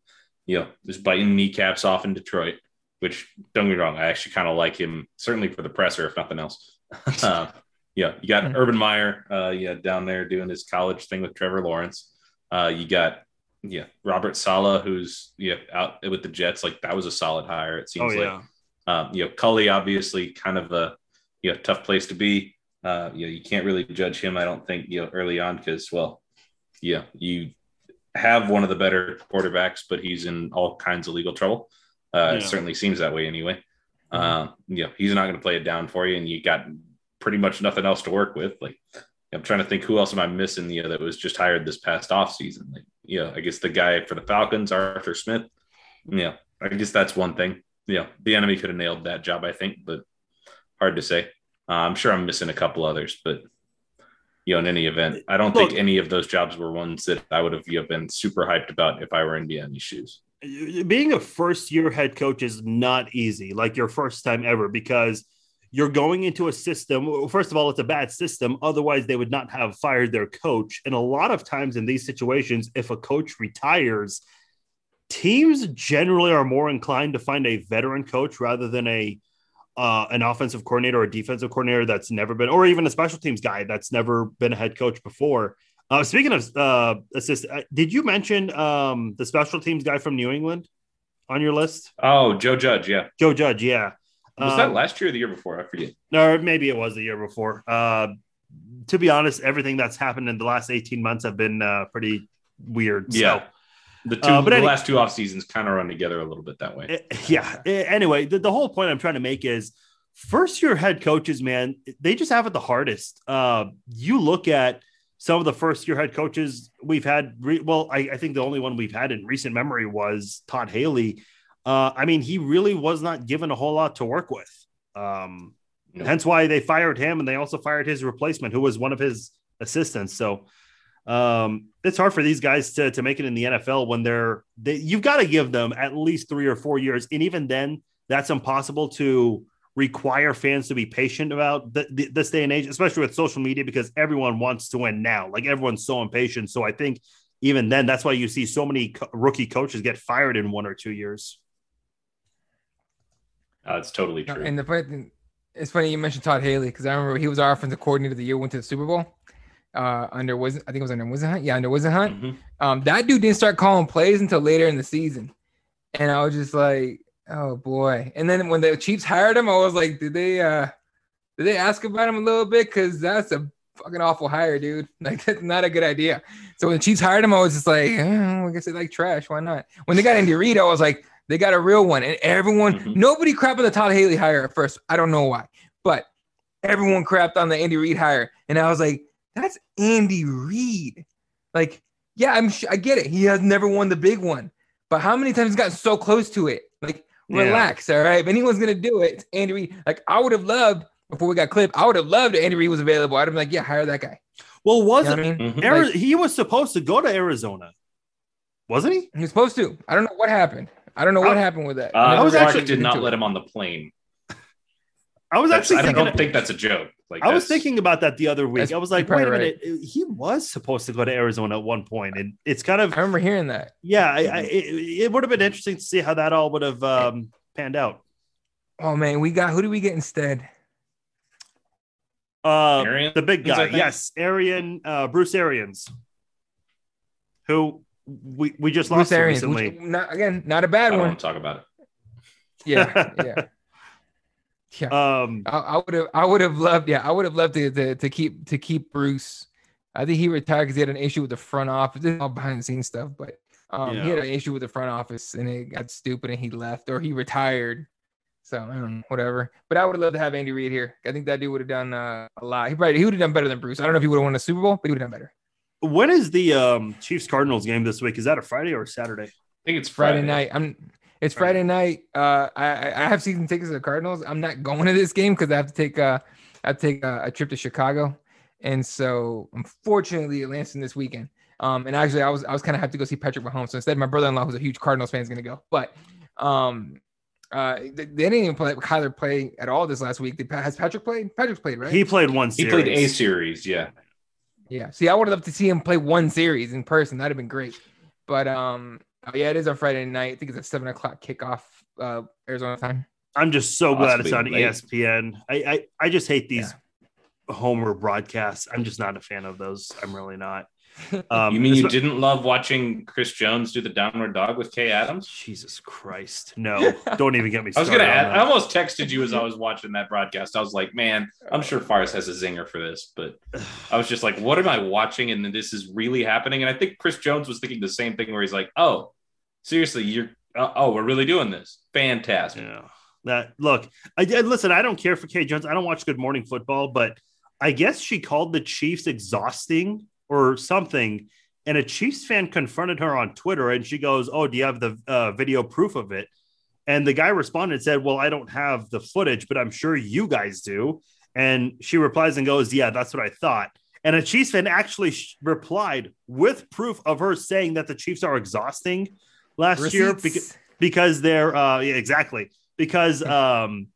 you know, just biting kneecaps off in Detroit, which don't get me wrong, I actually kind of like him, certainly for the presser, if nothing else. uh, yeah, you got mm-hmm. Urban Meyer, uh, yeah, down there doing his college thing with Trevor Lawrence. Uh, you got yeah, Robert Saleh, who's yeah out with the Jets. Like that was a solid hire. It seems oh, yeah. like. Um, you know, Culley obviously kind of a you know tough place to be. Uh, you know, you can't really judge him. I don't think you know early on because well, yeah, you have one of the better quarterbacks, but he's in all kinds of legal trouble. Uh, yeah. It certainly seems that way anyway. Mm-hmm. Uh, yeah, he's not going to play it down for you, and you got pretty much nothing else to work with. Like, I'm trying to think who else am I missing? You know, that was just hired this past off season. Like, yeah, I guess the guy for the Falcons, Arthur Smith. Yeah, I guess that's one thing. Yeah, Bieniemy could have nailed that job, I think, but hard to say. Uh, I'm sure I'm missing a couple others, but you know, in any event, I don't Look, think any of those jobs were ones that I would have you know, been super hyped about if I were in Bieniemy's shoes. Being a first year head coach is not easy, like your first time ever, because you're going into a system. First of all, it's a bad system. Otherwise, they would not have fired their coach. And a lot of times in these situations, if a coach retires, teams generally are more inclined to find a veteran coach rather than a uh, an offensive coordinator or a defensive coordinator that's never been, or even a special teams guy that's never been a head coach before. Uh, speaking of uh, assist, uh, did you mention um, the special teams guy from New England on your list? Oh, Joe Judge, yeah. Joe Judge, yeah. Was um, that last year or the year before? I forget. No, maybe it was the year before. Uh, to be honest, everything that's happened in the last 18 months have been uh, pretty weird. Yeah. So, the two, uh, but the any, last two off seasons kind of run together a little bit that way. Eh, yeah. Eh, anyway, the, the whole point I'm trying to make is first year head coaches, man, they just have it the hardest. Uh, you look at some of the first year head coaches we've had. Re- well, I, I, think the only one we've had in recent memory was Todd Haley. Uh, I mean, he really was not given a whole lot to work with. Um, no. Hence why they fired him, and they also fired his replacement, who was one of his assistants. So um, it's hard for these guys to, to make it in the NFL when they're they, you've got to give them at least three or four years, and even then, that's impossible to require fans to be patient about the, the, this day and age, especially with social media, because everyone wants to win now. Like everyone's so impatient. So I think even then, that's why you see so many co- rookie coaches get fired in one or two years. That's totally true. And the funny thing, it's funny you mentioned Todd Haley because I remember he was our offensive coordinator the year we went to the Super Bowl uh, under was I think it was under Whisenhunt. Yeah, under Whisenhunt. Mm-hmm. Um, that dude didn't start calling plays until later in the season, and I was just like, oh boy. And then when the Chiefs hired him, I was like, did they uh, did they ask about him a little bit? Because that's a fucking awful hire, dude. Like that's not a good idea. So when the Chiefs hired him, I was just like, oh, I guess they like trash. Why not? When they got Andy Reid, I was like, they got a real one, and everyone, mm-hmm. nobody crapped on the Todd Haley hire at first. I don't know why, but everyone crapped on the Andy Reid hire, and I was like, that's Andy Reid. Like, yeah, I'm I get it. He has never won the big one, but how many times he's gotten so close to it? Like, relax, yeah. all right. If anyone's gonna do it, it's Andy Reid. Like, I would have loved before we got clipped. I would have loved if Andy Reid was available. I'd have been like, yeah, hire that guy. Well, wasn't you know I mean? mm-hmm. like, he was supposed to go to Arizona, wasn't he? He was supposed to. I don't know what happened. I don't know what I, happened with that. Uh, I was actually did not let him on the plane. I was actually. I don't think that's a joke. Like I was thinking about that the other week. I was like, wait a minute, right. he was supposed to go to Arizona at one point, and it's kind of. I remember hearing that. Yeah, I, I, it, it, would have been interesting to see how that all would have um, panned out. Oh man, we got who do we get instead? Uh, Arian? the big guy, yes, Arian, uh, Bruce Arians, who we we just Bruce lost Arians, recently. Which, not, again, not a bad I one. talk about it. Yeah, yeah. Yeah. Um, I would have, I would have loved, yeah, I would have loved to, to, to keep to keep Bruce. I think he retired because he had an issue with the front office. This is all behind the scenes stuff, but um, yeah. he had an issue with the front office and it got stupid and he left or he retired. So I don't know, whatever. But I would have loved to have Andy Reid here. I think that dude would have done uh, a lot. He probably he would have done better than Bruce. I don't know if he would have won a Super Bowl, but he would have done better. When is the um, Chiefs Cardinals game this week? Is that a Friday or a Saturday? I think it's Friday, Friday night. I'm it's Friday night. Uh, I I have season tickets to the Cardinals. I'm not going to this game because I have to take uh I have to take a, a, trip to Chicago, and so unfortunately it lands in this weekend. Um, and actually I was I was kind of have to go see Patrick Mahomes. So instead, my brother-in-law, who's a huge Cardinals fan, is going to go. But um, uh, they, they, didn't even play Kyler play at all this last week. Did, has Patrick played? Patrick's played, right? He played one. Series. He played a series, yeah. Yeah. See, I would have loved to see him play one series in person. That'd have been great. But um, Oh, yeah, it is on Friday night. I think it's a seven o'clock kickoff, uh, Arizona time. I'm just so glad it's on late. ESPN. I, I I just hate these yeah. Homer broadcasts. I'm just not a fan of those. I'm really not. Um, you mean you didn't love watching Chris Jones do the downward dog with Kay Adams? Jesus Christ, no! Don't even get me. I was gonna add. I almost texted you as I was watching that broadcast. I was like, man, I'm sure Fars has a zinger for this, but I was just like, what am I watching? And this is really happening. And I think Chris Jones was thinking the same thing, where he's like, oh, seriously, you're uh, oh, we're really doing this. Fantastic. Yeah. That look, I listen. I don't care for Kay Jones. I don't watch Good Morning Football, but I guess she called the Chiefs exhausting or something. and a Chiefs fan confronted her on Twitter, and she goes, "Oh, do you have the uh, video proof of it?" And the guy responded and said, "Well, I don't have the footage, but I'm sure you guys do." And she replies and goes, "Yeah, that's what I thought." And a Chiefs fan actually sh- replied with proof of her saying that the Chiefs are exhausting last Receipts. year because because they're uh, yeah, exactly because um,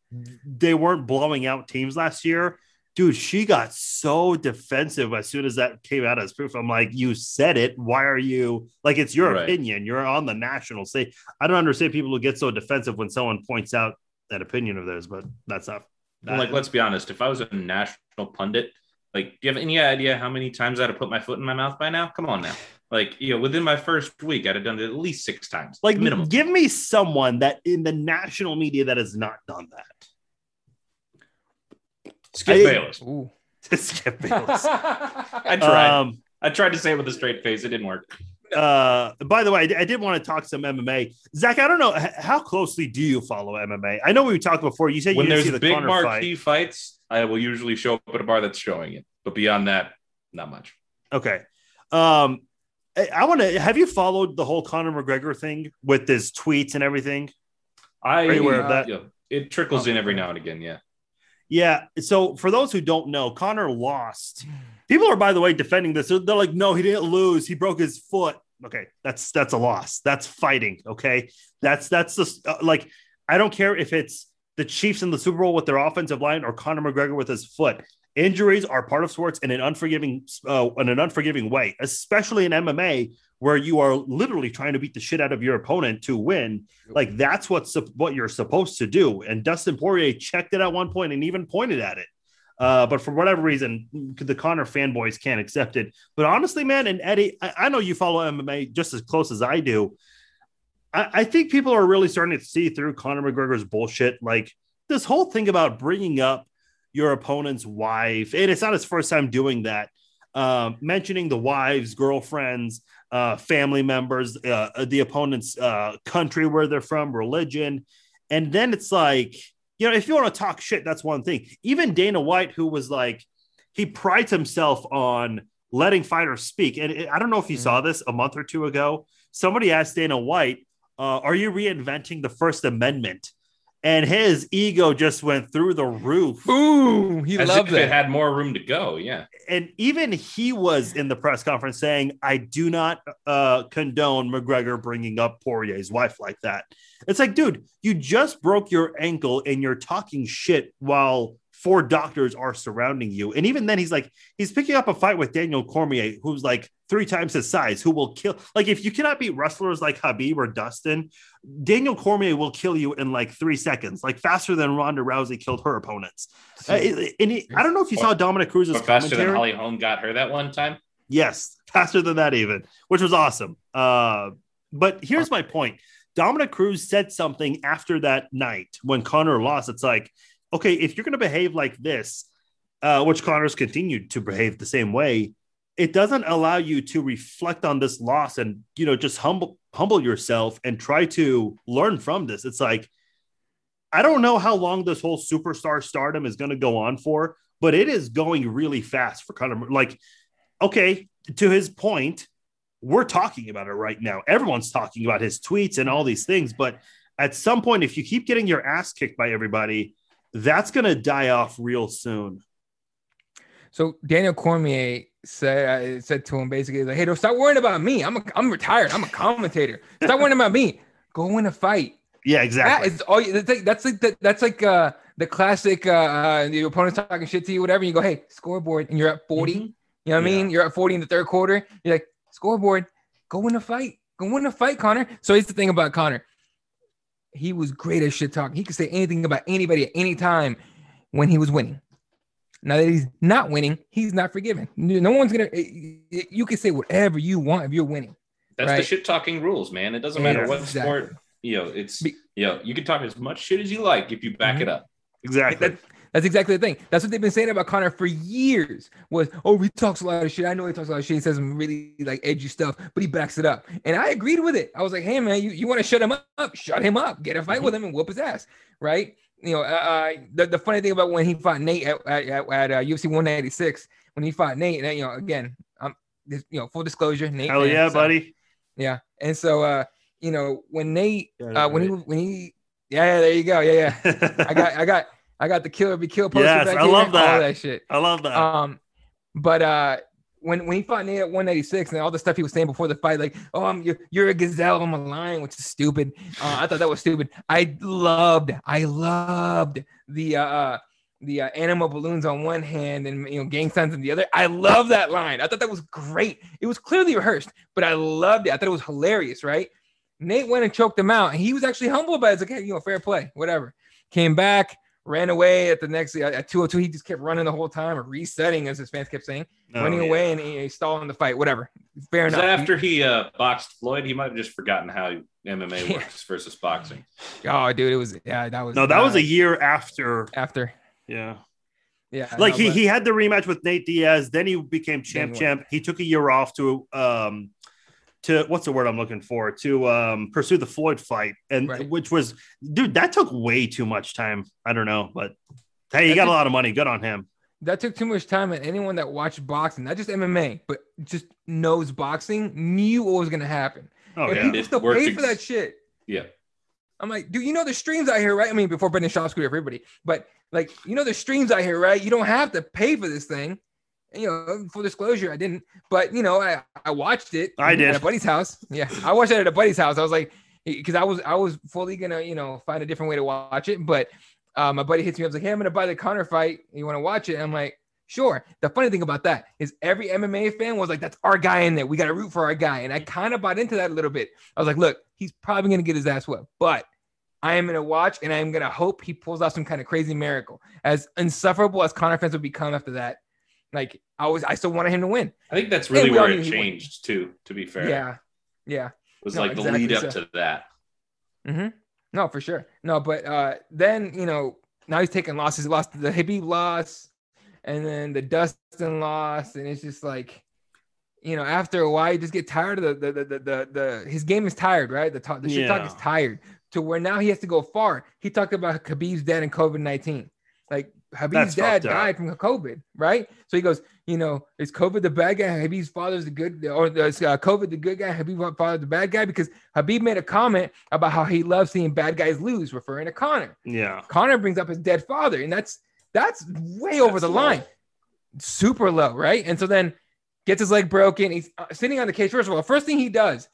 they weren't blowing out teams last year dude, she got so defensive as soon as that came out as proof. I'm like, you said it. Why are you like it's your right. opinion? You're on the national stage. I don't understand people who get so defensive when someone points out that opinion of theirs, but that's not that like, let's be honest. If I was a national pundit, like, do you have any idea how many times I'd have put my foot in my mouth by now? Come on now. Like, you know, within my first week, I'd have done it at least six times. Like, minimum. Give me someone that in the national media that has not done that. Skip I, Bayless. Ooh. Skip Bayless. I tried. Um, I tried to say it with a straight face. It didn't work. Uh, by the way, I, I, did want to talk some MMA. Zach, I don't know how closely do you follow MMA? I know we talked before. You said when you there's the big marquee fight. fights, I will usually show up at a bar that's showing it. But beyond that, not much. Okay. Um, I, want to. Have you followed the whole Conor McGregor thing with his tweets and everything? I Are you aware uh, of that? Yeah, it trickles in every now and again. Yeah. Yeah. So for those who don't know, Conor lost. People are, by the way, defending this. They're like, no, he didn't lose. He broke his foot. Okay, that's that's a loss. That's fighting. Okay, that's that's just uh, like I don't care if it's the Chiefs in the Super Bowl with their offensive line or Conor McGregor with his foot. Injuries are part of sports in an unforgiving uh, in an unforgiving way, especially in MMA where you are literally trying to beat the shit out of your opponent to win. Like that's what's what you're supposed to do. And Dustin Poirier checked it at one point and even pointed at it. Uh, but for whatever reason, the Conor fanboys can't accept it. But honestly, man, and Eddie, I, I know you follow MMA just as close as I do. I, I think people are really starting to see through Conor McGregor's bullshit. Like this whole thing about bringing up your opponent's wife, and it's not his first time doing that. Uh, mentioning the wives, girlfriends, uh, family members, uh, the opponent's uh, country where they're from, religion. And then it's like, you know, if you want to talk shit, that's one thing. Even Dana White, who was like, he prides himself on letting fighters speak. And it, I don't know if you mm-hmm. saw this a month or two ago. Somebody asked Dana White, uh, Are you reinventing the First Amendment? And his ego just went through the roof. Boom! He As loved if it. it. Had more room to go. Yeah. And even he was in the press conference saying, "I do not uh, condone McGregor bringing up Poirier's wife like that." It's like, dude, you just broke your ankle and you're talking shit while four doctors are surrounding you. And even then, he's like, he's picking up a fight with Daniel Cormier, who's like three times his size, who will kill. Like, if you cannot beat wrestlers like Khabib or Dustin, Daniel Cormier will kill you in like three seconds, like faster than Ronda Rousey killed her opponents. Uh, and he, I don't know if you saw Dominick Cruz's faster commentary. than Holly Holm got her that one time. Yes, faster than that even, which was awesome. Uh, but here's my point. Dominick Cruz said something after that night when Conor lost. It's like okay, if you're going to behave like this, uh, which Conor's continued to behave the same way, it doesn't allow you to reflect on this loss and you know just humble humble yourself and try to learn from this. It's like I don't know how long this whole superstar stardom is going to go on for, but it is going really fast for Conor. Like, okay, to his point, we're talking about it right now. Everyone's talking about his tweets and all these things, but at some point, if you keep getting your ass kicked by everybody, that's going to die off real soon. So Daniel Cormier said uh, said to him basically like, "Hey, don't stop worrying about me. I'm a, I'm retired. I'm a commentator. Stop worrying about me. Go win a fight." Yeah, exactly. That is all. That's like that's like the, that's like uh, the classic. Uh, uh, the opponent's talking shit to you, whatever. you go, "Hey, scoreboard," and you're at 40. Mm-hmm. You know what yeah. I mean? You're at 40 in the third quarter. You're like, "Scoreboard. Go win a fight. Go win a fight, Conor." So here's the thing about Conor he was great at shit talking. He could say anything about anybody at any time when he was winning. Now that he's not winning, he's not forgiven. No one's gonna. You can say whatever you want if you're winning. That's right? the shit talking rules, man. It doesn't matter what exactly. sport. You know, it's you know, you can talk as much shit as you like if you back mm-hmm. it up. Exactly. That, that's exactly the thing. That's what they've been saying about Conor for years. Was oh, he talks a lot of shit. I know he talks a lot of shit. He says some really like edgy stuff, but he backs it up. And I agreed with it. I was like, hey man, you, you want to shut him up? Shut him up. Get a fight mm-hmm. with him and whoop his ass. Right? You know, uh, uh, the, the funny thing about when he fought Nate at, at, at uh, UFC 196, when he fought Nate, you know, again, I'm this, you know, full disclosure, Nate. Hell fan, yeah, so- buddy. Yeah, and so uh, you know, when Nate, uh, when he when he, yeah, yeah, there you go, yeah, yeah. I got, I got, I got the killer be killed poster Yes, back I here, love that. All that shit. I love that. Um, but uh, when when he fought Nate at 196 and all the stuff he was saying before the fight, like, oh, I'm you're, you're a gazelle, I'm a lion, which is stupid. Uh, I thought that was stupid. I loved, I loved the uh, uh the uh, animal balloons on one hand and you know gang signs on the other. I love that line. I thought that was great. It was clearly rehearsed, but I loved it. I thought it was hilarious. Right? Nate went and choked him out, and he was actually humble about it. It's like, hey, you know, fair play, whatever. Came back, ran away at the next at 202. He just kept running the whole time, or resetting, as his fans kept saying, Oh, running yeah. away and he, he stalling the fight. Whatever. Fair Was enough. that after he uh, boxed Floyd? He might have just forgotten how MMA Yeah. works versus boxing. oh, dude, it was yeah, that was No, that was uh, a year after. after. Yeah. Yeah, like no, he but- he had the rematch with Nate Diaz, then he became champ Then champ. He took a year off to um to what's the word I'm looking for to um pursue the Floyd fight, and Right. which was dude that took way too much time. I don't know, but hey, he That got a lot of money. Good on him. that took too much time and anyone that watched boxing not just mma but just knows boxing knew what was going to happen Oh and yeah, people It still pay ex- for that shit Yeah. i'm like dude you know the streams out here right i mean before brendan shaw screwed everybody but like you know the streams out here right you don't have to pay for this thing you know full disclosure i didn't but you know i i watched it I did. at a buddy's house yeah i watched it at a buddy's house i was like because i was i was fully gonna you know find a different way to watch it but uh, my buddy hits me up was like hey i'm gonna buy the Conor fight you want to watch it and i'm like Sure. The funny thing about that is every MMA fan was like, that's our guy in there. We got to root for our guy. And I kind of bought into that a little bit. I was like, look, he's probably to get his ass whipped, but I am going to watch and I'm going to hope he pulls off some kind of crazy miracle. As insufferable as Conor fans would become after that, like I was, I still wanted him to win. I think that's really where it changed too, to be fair. Yeah. Yeah. it was No, like the exactly lead up so. to that. Mm-hmm. No, for sure. No, but uh, then you know now he's taking losses. He lost the Khabib loss, and then the Dustin loss, and it's just like, you know, after a while you just get tired of the the the the, the his game is tired, right? The talk, the shit talk is tired to where now he has to go far. He talked about Khabib's dad and COVID nineteen. Like Khabib's That's dad died from COVID, right? So he goes, you know, is COVID the bad guy? Khabib's father's the good, or is uh, COVID the good guy? Khabib's father the bad guy? Because Khabib made a comment about how he loves seeing bad guys lose, referring to Conor. yeah. Conor brings up his dead father, and that's that's way over That's the low. line, super low, right? And so then gets his leg broken. He's uh, sitting on the cage. First of all, first thing he does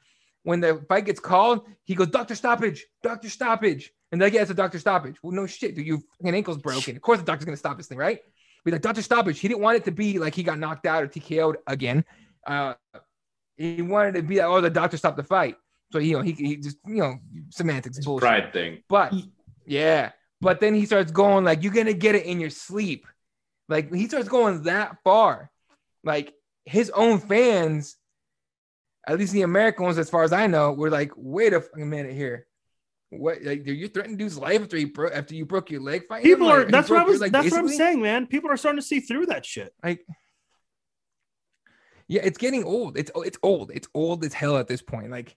when the fight gets called, he goes, "Doctor stoppage, doctor stoppage," and then gets a doctor stoppage. Well, no shit, dude, your fucking ankle's broken. Of course, the doctor's gonna stop this thing, right? Be like, doctor stoppage. He didn't want it to be like he got knocked out or TKO'd again. Uh, he wanted it to be like, oh, the doctor stopped the fight. So you know, he, he just you know semantics bullshit. Pride thing. But yeah, but then he starts going like, "You're gonna get it in your sleep." Like he starts going that far. Like his own fans, at least the American ones, as far as I know, were like, "Wait a fucking minute here." What like do you threatening dude's life after you broke after you broke your leg fighting? him? People Like, are. he That's what I was. leg, that's what I'm saying, man. People are starting to see through that shit. Like, yeah, it's getting old. It's it's old. It's old as hell at this point. Like,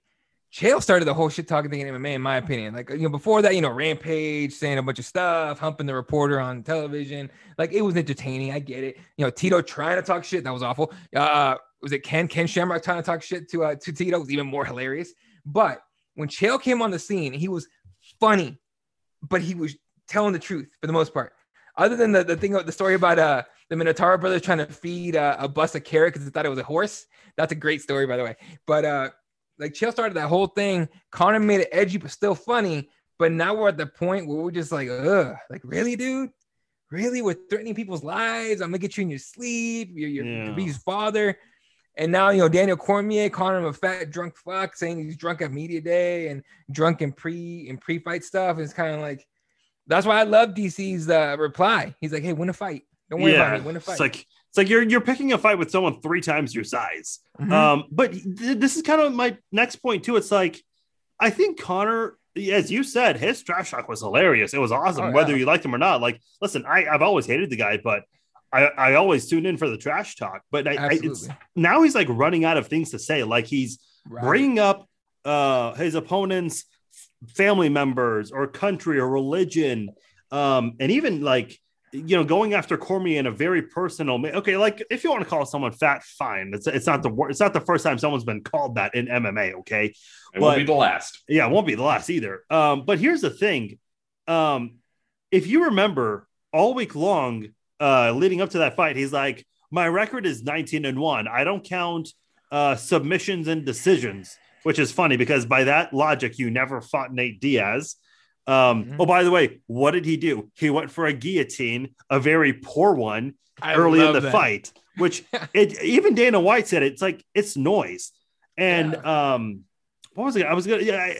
Chael started the whole shit talking thing in MMA, in my opinion. Like, you know, before that, you know, Rampage saying a bunch of stuff, humping the reporter on television. Like, it was entertaining. I get it. You know, Tito trying to talk shit. That was awful. Uh, was it Ken Ken Shamrock trying to talk shit to uh to Tito? Was even more hilarious. But when Chael came on the scene, he was funny, but he was telling the truth for the most part. Other than the, the thing, the story about uh the Minotaur brothers trying to feed uh, a bus of carrot because they thought it was a horse. That's a great story, by the way. But uh, like Chael started that whole thing. Conor made it edgy, but still funny. But now we're at the point where we're just like, ugh, like really, dude, really, we're threatening people's lives. I'm gonna get you in your sleep. You're your Yeah. Khabib's father. And now you know Daniel Cormier calling him a fat drunk fuck, saying he's drunk at media day and drunk in pre in pre-fight stuff. It's kind of like that's why I love DC's uh, reply. He's like, "Hey, win a fight. Don't worry about it. Win a fight." It's like it's like you're you're picking a fight with someone three times your size. Mhm. Um, but th- this is kind of my next point too. It's like I think Conor, as you said, his trash talk was hilarious. It was awesome, Oh, yeah. whether you liked him or not. Like, listen, I, I've always hated the guy, but I, I always tune in for the trash talk. But I, I, it's now he's like running out of things to say. Like he's Right. bringing up uh his opponent's family members or country or religion um and even like you know, going after Cormier in a very personal. Okay, like if you want to call someone fat, fine. It's it's not the it's not the first time someone's been called that in MMA. Okay, it but, won't be the last. Yeah, it won't be the last either. Um, but here's the thing, um, if you remember, all week long, uh, leading up to that fight, he's like, my record is 19 and one. I don't count uh submissions and decisions, which is funny because by that logic, you never fought Nate Diaz. Um, mm-hmm. Oh, by the way, what did he do? He went for a guillotine, a very poor one, I early in the that. fight. Which it even Dana White said it's like it's noise. And yeah. um, what was it? I was gonna yeah. I,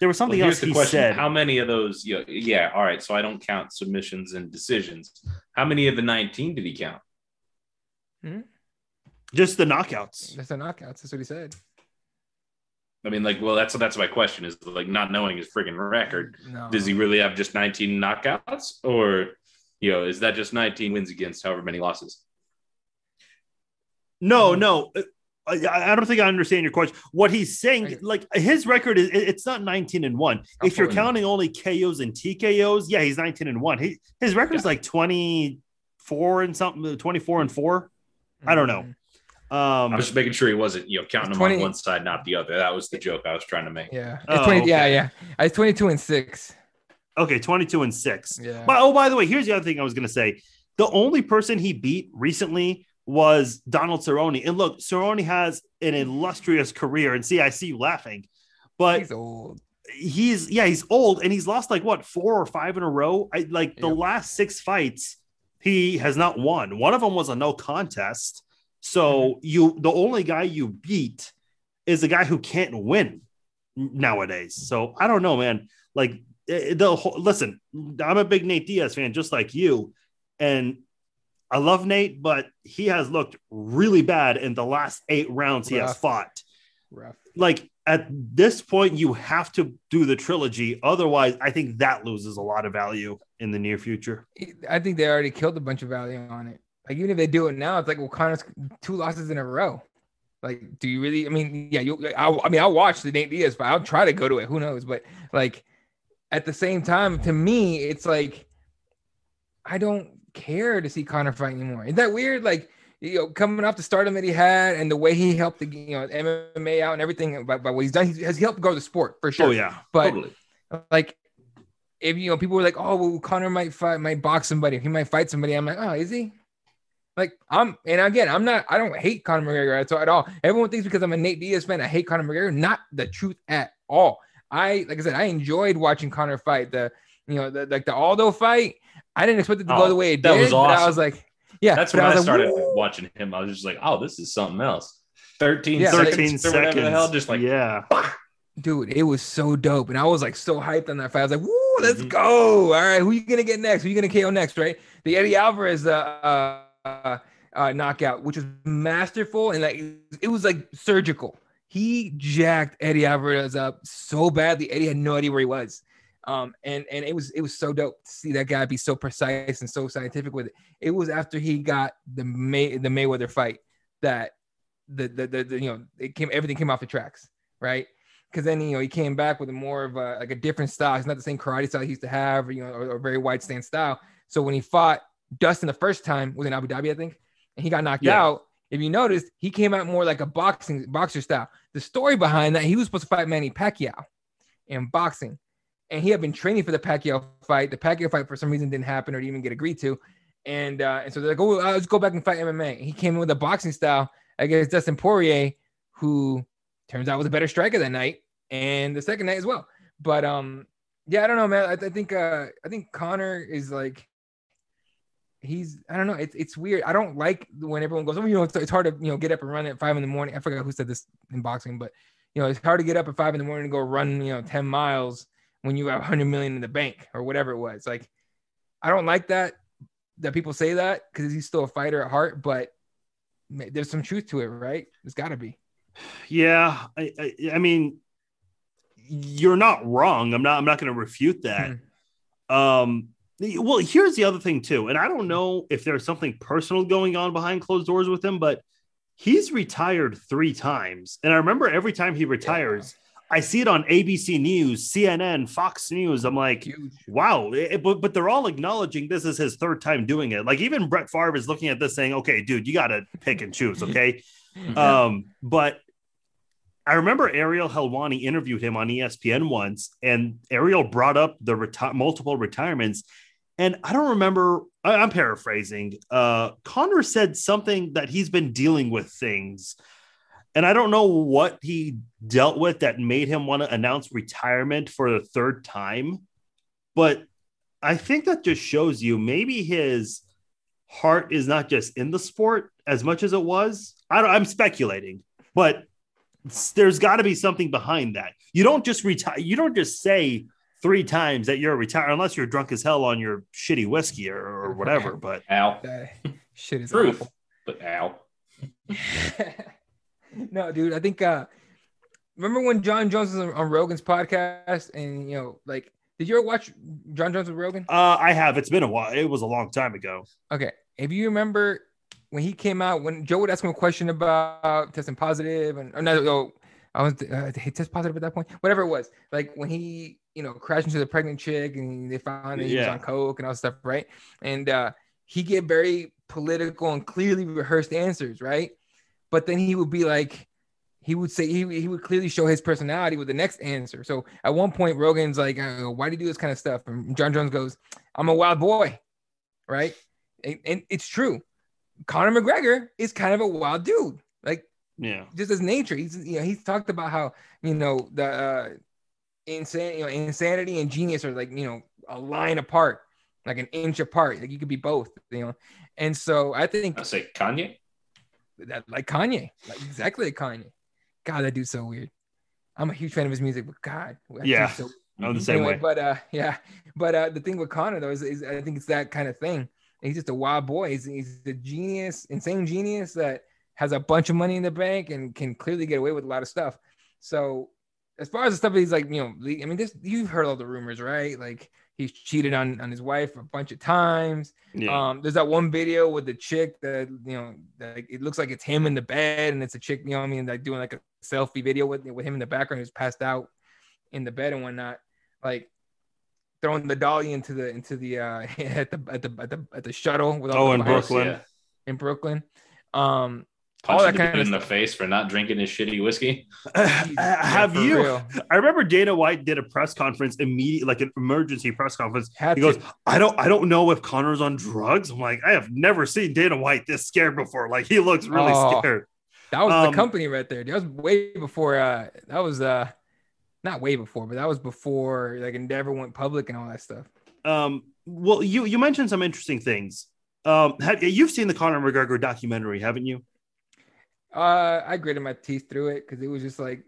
there was something well, else he question. said. How many of those? You know, yeah, all right. So I don't count submissions and decisions. How many of the 19 did he count? Hmm? Just the knockouts. Just the knockouts. That's what he said. I mean, like, well, that's that's my question is like not knowing his freaking record. No. Does he really have just 19 knockouts, or you know, is that just 19 wins against however many losses? No, no. I, I don't think I understand your question. What he's saying, like his record is, it's not 19 and one. if you're counting only KOs and TKOs, yeah, he's 19 and one. He, his record is yeah. like 24 and something, 24 and 4 mm-hmm. I don't know. Mm-hmm. Um, I was just making sure he wasn't, you know, counting them 20, on one side, not the other. That was the joke I was trying to make. Yeah. Oh, 20, okay. Yeah. Yeah. I was 22 and six. Okay. 22 and six. Yeah. But, oh, by the way, here's the other thing I was going to say. The only person he beat recently was Donald Cerrone. And look, Cerrone has an illustrious career. And see, I see you laughing, but he's old. He's, yeah, he's old and he's lost like what, four or five in a row. I like the last six fights, he has not won. One of them was a no contest so mm-hmm. you the only guy you beat is the guy who can't win nowadays. So I don't know, man. Like eh, the whole, listen, I'm a big Nate Diaz fan, just like you, and I love Nate, but he has looked really bad in the last eight rounds he has fought. Rough. Like at this point, you have to do the trilogy. Otherwise, I think that loses a lot of value in the near future. I think they already killed a bunch of value on it. Like even if they do it now, it's like well, Conor's two losses in a row. Like, do you really? I mean, yeah, you. I, I mean, I'll watch the Nate Diaz, but I'll try to go to it. Who knows? But like, at the same time, to me, it's like I don't care to see Conor fight anymore. Isn't that weird? Like, you know, coming off the stardom that he had and the way he helped the you know MMA out and everything by, by what he's done, he has helped grow the sport for sure. Oh yeah, but totally. like if you know people were like, oh, well, Conor might fight, might box somebody, he might fight somebody. I'm like, oh, is he? Like I'm, and again, I'm not. I don't hate Conor McGregor at all. Everyone thinks because I'm a Nate Diaz fan, I hate Conor McGregor. Not the truth at all. I, like I said, I enjoyed watching Conor fight. The, you know, the, like the Aldo fight. I didn't expect it to oh, go the way it that did. That was awesome. I was like, yeah, that's when I, I started like, watching him. I was just like, oh, this is something else. 13, yeah, 13 seconds, seconds. the hell, just like yeah. Dude, it was so dope. And I was like so hyped on that fight. I was like, woo, let's mm-hmm. go. All right, who you gonna get next? Who you gonna KO next? Right? The Eddie Alvarez uh, uh uh, uh, knockout, which was masterful and like it was like surgical. He jacked Eddie Alvarez up so badly. Eddie had no idea where he was. Um, and and it was it was so dope to see that guy be so precise and so scientific with it. It was after he got the May the Mayweather fight that the the, the, the you know it came everything came off the tracks, right? Because then you know he came back with a more of a like a different style. It's not the same karate style he used to have, or, you know, or, or very wide stance style. So when he fought Dustin the first time was in Abu Dhabi, I think, and he got knocked yeah. out. If you noticed, he came out more like a boxing boxer style. The story behind that, he was supposed to fight Manny Pacquiao in boxing, and he had been training for the Pacquiao fight. The Pacquiao fight for some reason didn't happen or didn't even get agreed to, and uh, and so they're like, oh, let's go back and fight MMA. And he came in with a boxing style against Dustin Poirier, who turns out was a better striker that night and the second night as well. But um, yeah, I don't know, man. I, I think uh, I think Conor is like he's I don't know. It's it's weird. I don't like when everyone goes, oh, you know, it's, it's hard to you know get up and run at five in the morning. I forgot who said this in boxing, but you know, it's hard to get up at five in the morning and go run you know ten miles when you have 100 million in the bank or whatever it was. Like, I don't like that that people say that because he's still a fighter at heart, but there's some truth to it, right? There's got to be. Yeah, I, I, I mean, you're not wrong. I'm not. I'm not going to refute that. Hmm. Um, well, here's the other thing too, and I don't know if there's something personal going on behind closed doors with him, but he's retired three times, and I remember every time he retires, I see it on ABC News, CNN, Fox News. I'm like, Huge. wow. It- but, but they're all acknowledging this is his third time doing it. Like even Brett Favre is looking at this saying, okay, dude, you got to pick and choose. Okay. Um, but I remember Ariel Helwani interviewed him on ESPN once, and Ariel brought up the reti- multiple retirements. And I don't remember, I- I'm paraphrasing. Uh, Conor said something that he's been dealing with things. And I don't know what he dealt with that made him want to announce retirement for the third time. But I think that just shows you maybe his heart is not just in the sport as much as it was. I don't, I'm speculating, but there's got to be something behind that. You don't just retire. You don't just say three times that you're retired unless you're drunk as hell on your shitty whiskey or, or whatever. But Ow. That shit is Truth. awful. But ow. no, dude. I think. uh Remember when Jon Jones was on, on Rogan's podcast, and you know, like, did you ever watch Jon Jones with Rogan? uh, I have. It's been a while. It was a long time ago. Okay, if you remember when he came out, when Joe would ask him a question about testing positive, and or no, no, I was uh, he test positive at that point, whatever it was. Like when he, you know, crashed into the pregnant chick, and they found that he was on coke and all stuff, right? And uh he gave very political and clearly rehearsed answers, right? But then he would be like, he would say he, he would clearly show his personality with the next answer. So at one point, Rogan's like, uh, "Why do you do this kind of stuff?" And Jon Jones goes, "I'm a wild boy," right? And, and it's true. Conor McGregor is kind of a wild dude, like Yeah. just his nature. He's you know he's talked about how you know the uh, insane you know insanity and genius are like you know a line apart, like an inch apart. Like you could be both, you know. And so I think I say Kanye. That like Kanye, like exactly like Kanye. God, that dude's so weird. I'm a huge fan of his music, but God, Yeah. so I'm the same Anyway, way. But uh, yeah, but uh, the thing with Conor though is, is I think it's that kind of thing. He's just a wild boy. He's, he's a genius, insane genius that has a bunch of money in the bank and can clearly get away with a lot of stuff. So as far as the stuff he's like, you know, I mean, this you've heard all the rumors, right? Like he's cheated on on his wife a bunch of times. Yeah. Um, there's that one video with the chick that you know, that it looks like it's him in the bed, and it's a chick, you know, what I mean, like doing like a selfie video with with him in the background, who's passed out in the bed and whatnot, like throwing the dolly into the into the uh at the at the at the, at the shuttle with all Oh, the in Brooklyn. Yeah. in Brooklyn. Um, Punch All that kind of in the face for not drinking his shitty whiskey. yeah, have for you? real. I remember Dana White did a press conference immediately, like an emergency press conference. Had He to. goes, I don't, I don't know if Conor's on drugs. I'm like, I have never seen Dana White this scared before. Like he looks really Oh. scared. That was Um, the company right there. That was way before. Uh, that was uh, not way before, but that was before like Endeavor went public and all that stuff. Um, well, you you mentioned some interesting things. Um, have, you've seen the Conor McGregor documentary, haven't you? Uh, I gritted my teeth through it because it was just like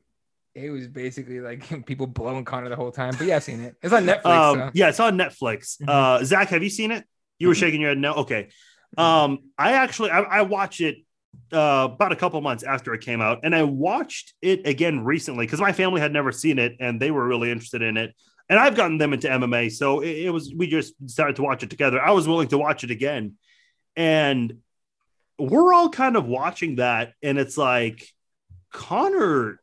it was basically like people blowing Conor the whole time. But yeah, I've seen it. It's on Netflix. Um, so. yeah, it's on Netflix. Mhm. Uh, Zach, have you seen it? You were Mhm. shaking your head. No, okay. Um, I actually I, I watched it uh, about a couple months after it came out, and I watched it again recently because my family had never seen it and they were really interested in it. And I've gotten them into MMA, so it, it was we just decided to watch it together. I was willing to watch it again, and we're all kind of watching that, and it's like Conor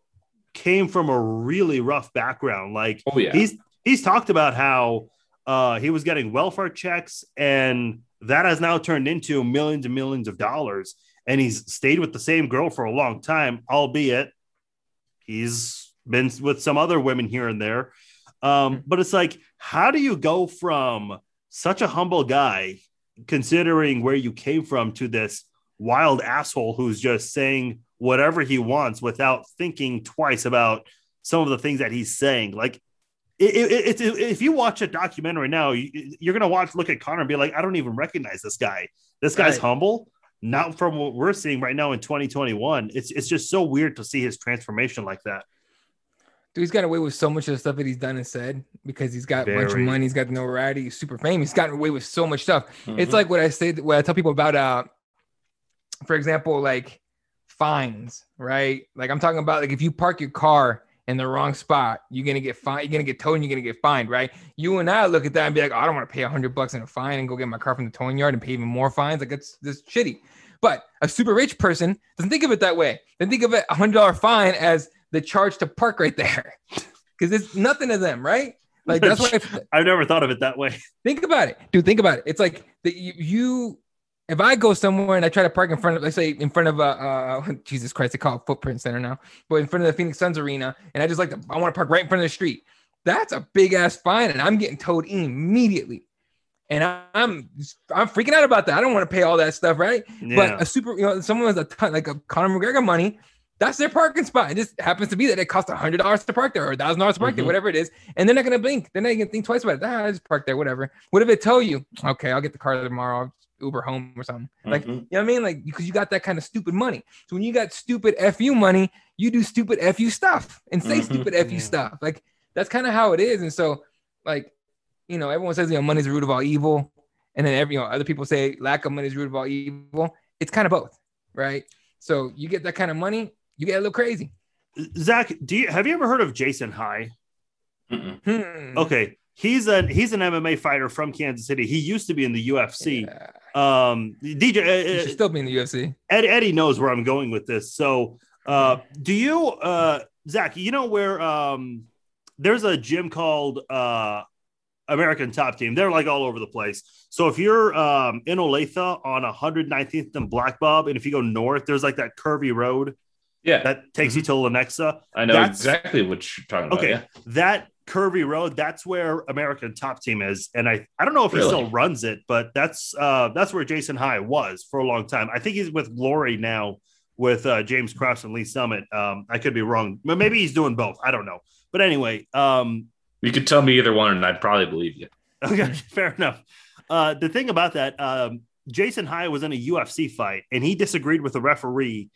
came from a really rough background. Like Oh yeah. he's he's talked about how uh, he was getting welfare checks, and that has now turned into millions and millions of dollars. And he's stayed with the same girl for a long time, albeit he's been with some other women here and there. Um, but it's like, how do you go from such a humble guy, considering where you came from, to this wild asshole who's just saying whatever he wants without thinking twice about some of the things that he's saying? Like, it, it, it, if you watch a documentary now, you, you're gonna watch, look at Conor and be like, I don't even recognize this guy. This guy's Right. humble, not from what we're seeing right now in 2021. It's it's just so weird to see his transformation like that. Dude, he's got away with so much of the stuff that he's done and said because he's got a bunch of money, he's got the notoriety, he's super famous. He's gotten away with so much stuff. It's Mhm. like what I say, what I tell people about, uh, for example, like fines, right? Like I'm talking about, like if you park your car in the wrong spot, you're gonna get fined. You're gonna get towed, and you're gonna get fined, right? You and I look at that and be like, oh, I don't want to pay a hundred bucks in a fine and go get my car from the towing yard and pay even more fines. Like that's that's shitty. But a super rich person doesn't think of it that way. They think of it a hundred dollar fine as the charge to park right there because it's nothing to them, right? Like that's why. I've never thought of it that way. Think about it, dude. Think about it. It's like that you, you if I go somewhere and I try to park in front of, let's say, in front of a, uh, Jesus Christ, they call it Footprint Center now, but in front of the Phoenix Suns arena, and I just like to, I want to park right in front of the street. That's a big ass fine, and I'm getting towed immediately. And I'm I'm freaking out about that. I don't want to pay all that stuff, right? Yeah. But a super, you know, someone has a ton like a Conor McGregor money, that's their parking spot. It just happens to be that it costs hundred dollars to park there or thousand dollars to park mm-hmm. there, whatever it is. And they're not gonna blink. They're not gonna think twice about it. Ah, I just park there, whatever. What if it tell you, okay, I'll get the car tomorrow, I'll Uber home or something. Mm-hmm. Like, you know what I mean? Like, because you got that kind of stupid money. So when you got stupid FU money, you do stupid FU stuff and say mm-hmm. stupid FU yeah. stuff. Like, that's kind of how it is. And so, like, you know, everyone says, you know, money's the root of all evil. And then every, you know, other people say lack of money is the root of all evil. It's kind of both, right? So you get that kind of money, you get a little crazy. Zach, do you have you ever heard of Jason High? Hmm. Okay, he's a he's an MMA fighter from Kansas City. He used to be in the UFC. Yeah. Um, DJ, uh, should still be in the UFC. Ed, Eddie knows where I'm going with this. So, uh, do you, uh, Zach? You know where um, there's a gym called uh, American Top Team. They're like all over the place. So if you're um, in Olathe on 119th and Black Bob, and if you go north, there's like that curvy road yeah. That takes mm-hmm. you to Lenexa. I know that's, exactly what you're talking about. Okay. Yeah. That curvy road, that's where American Top Team is. And I, I don't know if really? he still runs it, but that's uh that's where Jason High was for a long time. I think he's with Glory now with uh, James Krause and Lee's Summit. Um, I could be wrong, but maybe he's doing both. I don't know. But anyway, um, you could tell me either one, and I'd probably believe you. Okay, fair enough. Uh, the thing about that, um, Jason High was in a UFC fight, and he disagreed with the referee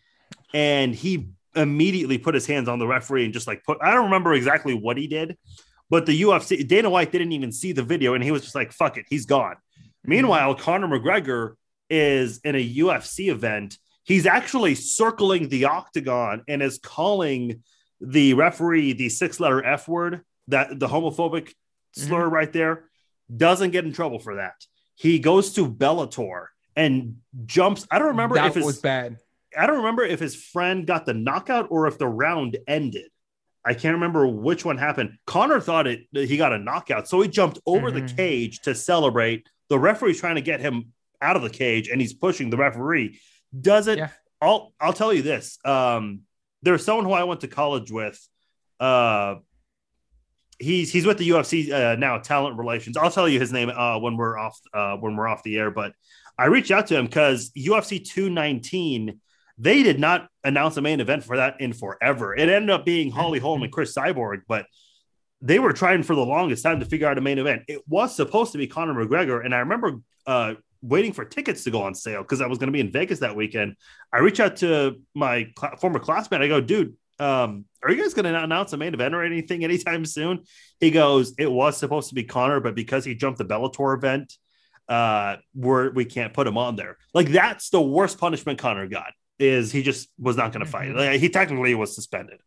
and he immediately put his hands on the referee and just like put. I don't remember exactly what he did, but the UFC Dana White didn't even see the video, and he was just like, "Fuck it, he's gone." Meanwhile, Conor McGregor is in a UFC event. He's actually circling the octagon and is calling the referee the six letter F word, that the homophobic slur mm-hmm. right there. Doesn't get in trouble for that. He goes to Bellator and jumps. I don't remember that if it was bad. I don't remember if his friend got the knockout or if the round ended. I can't remember which one happened. Conor thought it he got a knockout, so he jumped over mm-hmm. the cage to celebrate. The referee's trying to get him out of the cage, and he's pushing the referee. Doesn't yeah. I'll I'll tell you this. Um, there's someone who I went to college with. Uh, he's he's with the UFC uh, now, talent relations. I'll tell you his name uh, when we're off uh, when we're off the air. But I reached out to him because UFC 219 they did not announce a main event for that in forever. It ended up being Holly Holm and Cris Cyborg, but they were trying for the longest time to figure out a main event. It was supposed to be Conor McGregor, and I remember uh, waiting for tickets to go on sale because I was going to be in Vegas that weekend. I reach out to my cl- former classmate. I go, dude, um, are you guys going to announce a main event or anything anytime soon? He goes, it was supposed to be Conor, but because he jumped the Bellator event, uh, we're we can't put him on there. Like that's the worst punishment Conor got is he just was not going to fight. Mm-hmm. Like, he technically was suspended.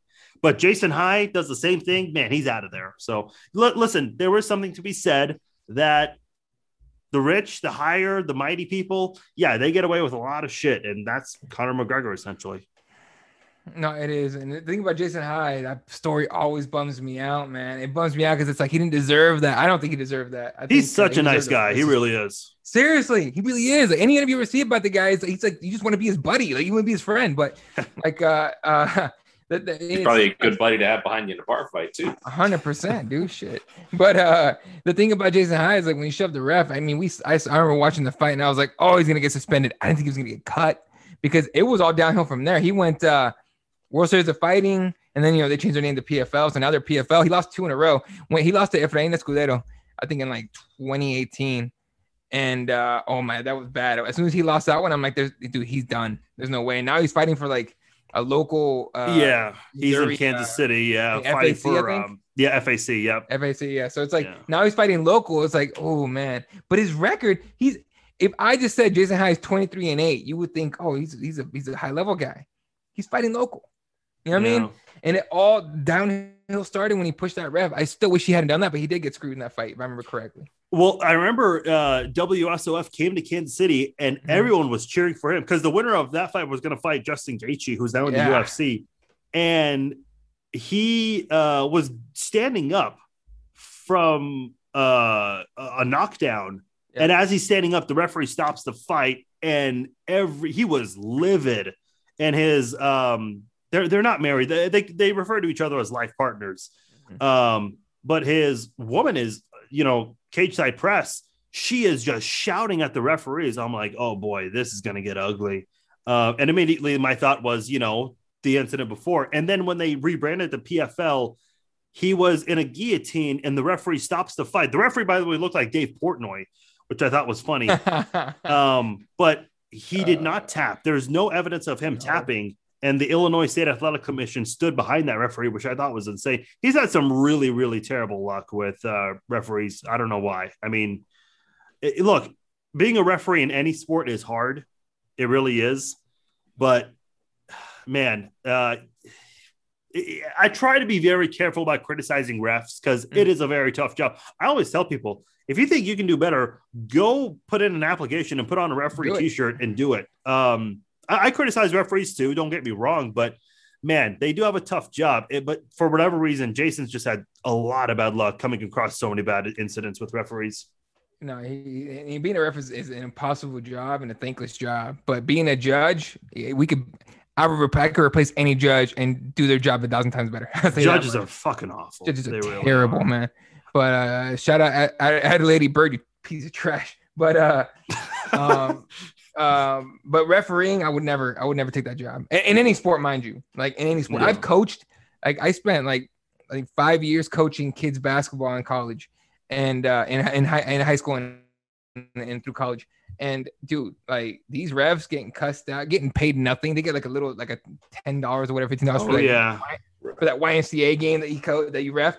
But Jason High does the same thing. Man, he's out of there. So l- listen, there was something to be said that the rich, the higher, the mighty people, yeah, they get away with a lot of shit, and that's Conor McGregor essentially. No, it is. And the thing about Jason High, that story always bums me out, man. It bums me out because it's like he didn't deserve that. I don't think he deserved that. I he's think, such a nice guy. He really is. Seriously, he really is. Like, any interview you ever see about the guy, he's like, you just want to be his buddy. Like you want to be his friend. But like uh uh that, that he's probably a good buddy to have behind you in a bar fight too. hundred percent, dude. shit. But uh the thing about Jason High is like when he shoved the ref, I mean, we I, I remember watching the fight and I was like, oh, he's gonna get suspended. I didn't think he was gonna get cut because it was all downhill from there. He went uh World Series of Fighting, and then you know they changed their name to PFL, so now they're PFL. He lost two in a row. When he lost to Efrain Escudero, I think in like 2018, and uh, oh my, that was bad. As soon as he lost that one, I'm like, "There's dude, he's done. There's no way." Now he's fighting for like a local. Uh, yeah, he's Missouri, in Kansas uh, City. Yeah, fighting FAC, for um, yeah FAC. Yep, FAC. Yeah, so it's like yeah. now he's fighting local. It's like, oh man, but his record, he's. If I just said Jason High is 23 and 8, you would think, oh, he's he's a he's a high level guy. He's fighting local. You know what yeah. I mean? And it all downhill started when he pushed that ref. I still wish he hadn't done that, but he did get screwed in that fight, if I remember correctly. Well, I remember uh, WSOF came to Kansas City and mm-hmm. everyone was cheering for him because the winner of that fight was going to fight Justin Gaethje, who's now in yeah. the UFC. And he uh, was standing up from uh, a knockdown, yeah. and as he's standing up, the referee stops the fight, and every he was livid, and his um, they're they're not married. They they, they refer to each other as life partners, mm-hmm. um, but his woman is you know cage side press. She is just shouting at the referees. I'm like, oh boy, this is gonna get ugly. Uh, and immediately my thought was, you know, the incident before. And then when they rebranded the PFL, he was in a guillotine and the referee stops the fight. The referee, by the way, looked like Dave Portnoy, which I thought was funny. um, but he did not uh, tap. There's no evidence of him no. tapping. And the Illinois State Athletic Commission stood behind that referee, which I thought was insane. He's had some really, really terrible luck with uh, referees. I don't know why. I mean, it, look, being a referee in any sport is hard. It really is. But man, uh, I try to be very careful about criticizing refs because mm. it is a very tough job. I always tell people if you think you can do better, go put in an application and put on a referee T-shirt and do it. Um, I, I, criticize referees too. Don't get me wrong, but man, they do have a tough job. It, but for whatever reason, Jason's just had a lot of bad luck coming across so many bad incidents with referees. No, he, he, being a referee is, an impossible job and a thankless job. But being a judge, we could I would I could replace any judge and do their job a thousand times better. Judges are fucking awful. Judges are really terrible, are. man. But uh, shout out, I, I had lady bird, you piece of trash. But uh, um, um, but refereeing, I would never, I would never take that job in, in any sport, mind you. Like in any sport, yeah. I've coached. Like I spent like I think five years coaching kids basketball in college, and uh, in in high in high school and, and through college. And dude, like these refs getting cussed out, getting paid nothing. They get like a little, like a ten dollars or whatever, fifteen dollars oh, for, yeah. for that YMCA game that you co- that you refed.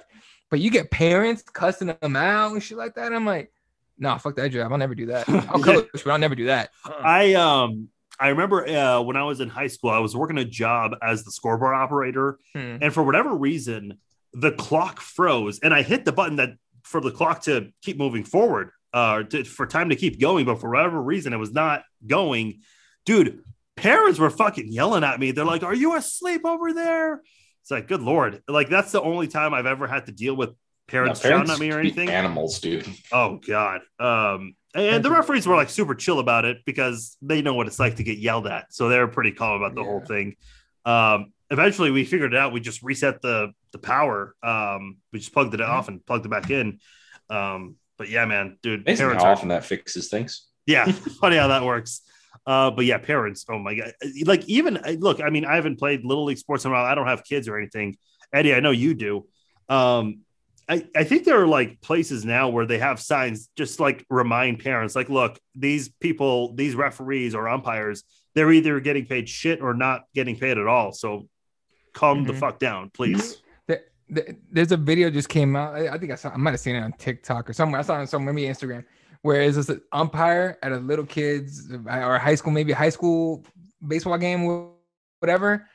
But you get parents cussing them out and shit like that. I'm like, nah, fuck that job. I'll never do that. I'll coach, but I'll never do that. I um I remember uh, when I was in high school, I was working a job as the scoreboard operator, hmm. and for whatever reason, the clock froze, and I hit the button that for the clock to keep moving forward uh, to, for time to keep going, but for whatever reason, it was not going. Dude, parents were fucking yelling at me. They're like, "Are you asleep over there?" It's like, good lord, like that's the only time I've ever had to deal with parents, no, parents shouting at me or anything. Animals, dude. Oh god. Um, and the referees were like super chill about it because they know what it's like to get yelled at, so they're pretty calm about the yeah. whole thing. Um, eventually, we figured it out. We just reset the the power. Um, we just plugged it mm-hmm. off and plugged it back in. Um, but yeah, man, dude. Amazing how often that fixes things. Yeah, funny how that works. Uh, but yeah, parents. Oh my god! Like even look, I mean, I haven't played little league sports in a while. I don't have kids or anything. Eddie, I know you do. Um, I, I think there are like places now where they have signs just like remind parents, like, look, these people, these referees or umpires, they're either getting paid shit or not getting paid at all. So calm mm-hmm. the fuck down, please there's a video just came out. I think I saw. I might have seen it on TikTok or somewhere. I saw it on some maybe Instagram, where is this umpire at a little kids or high school, maybe high school baseball game, whatever.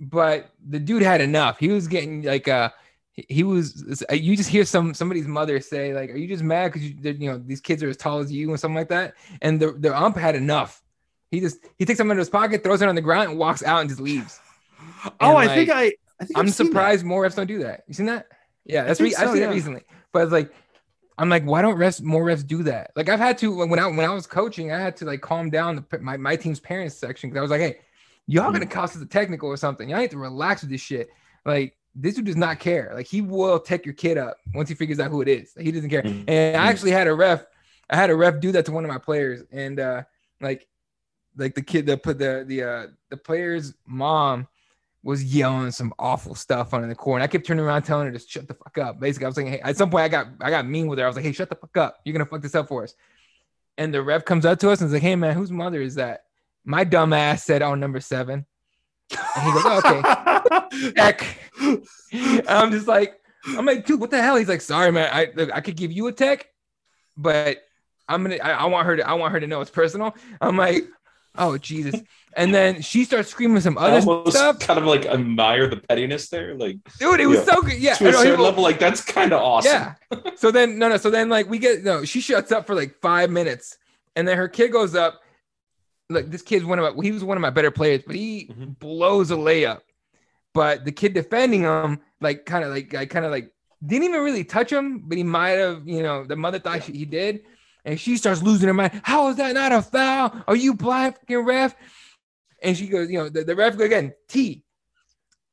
But the dude had enough. He was getting like uh he was you just hear some somebody's mother say like are you just mad because you you know these kids are as tall as you and something like that and the, the ump had enough he just he takes them into his pocket throws it on the ground and walks out and just leaves oh, and oh like, i think i I am surprised more refs don't do that. You seen that? Yeah, that's re- so, I've seen yeah. it recently. But it's like, I'm like, why don't refs more refs do that? Like I've had to when I when I was coaching, I had to like calm down the, my my team's parents section because I was like, hey, y'all gonna mm. cost us a technical or something. Y'all need to relax with this shit. Like this dude does not care. Like he will take your kid up once he figures out who it is. Like, he doesn't care. Mm-hmm. And I actually had a ref. I had a ref do that to one of my players, and uh like like the kid that put the the uh the player's mom was yelling some awful stuff on in the corner. I kept turning around telling her to shut the fuck up. Basically, I was like, hey, at some point I got I got mean with her. I was like, hey, shut the fuck up. You're gonna fuck this up for us. And the ref comes up to us and is like, hey man, whose mother is that? My dumb ass said, oh, number seven. And he goes, oh, okay. Heck. I'm just like, I'm like, dude, what the hell? He's like, sorry, man. I look, I could give you a tech, but I'm gonna I, I want her to I want her to know it's personal. I'm like, oh Jesus and then she starts screaming some other stuff. Kind of like admire the pettiness there, like dude, it was so good. Yeah, to a certain level, like that's kind of awesome. Yeah. so then, no, no. So then, like we get no. She shuts up for like five minutes, and then her kid goes up. Like this kid's one of my. He was one of my better players, but he mm-hmm. blows a layup, but the kid defending him, like kind of like, I kind of like didn't even really touch him, but he might have, you know, the mother thought she, he did. And she starts losing her mind. How is that not a foul? Are you blind fucking ref? And she goes, you know, the, the ref goes again, T.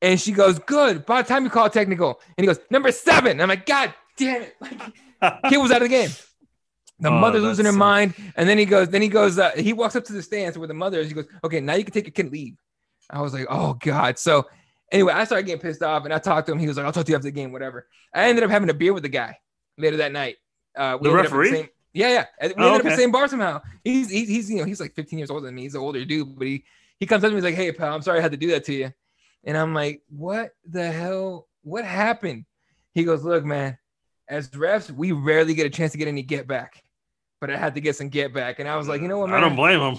And she goes, good. By the time you call technical. And he goes, number seven. I'm like, God damn it. Like, kid was out of the game. The Oh, mother's losing her mind. And then he goes, then he goes, uh, he walks up to the stands where the mother is. He goes, okay, now you can take your kid and leave. I was like, oh God. So anyway, I started getting pissed off and I talked to him. He was like, I'll talk to you after the game, whatever. I ended up having a beer with the guy later that night. Uh, we The ended up in referee? same- yeah, yeah. We ended Oh, up in the same bar somehow. He's, he's, he's, you know, he's like 15 years older than me. He's an older dude, but he, he comes up to me, he's like, hey, pal, I'm sorry I had to do that to you. And I'm like, what the hell? What happened? He goes, look, man, as refs, we rarely get a chance to get any get back, but I had to get some get back. And I was like, you know what, man? I don't blame him.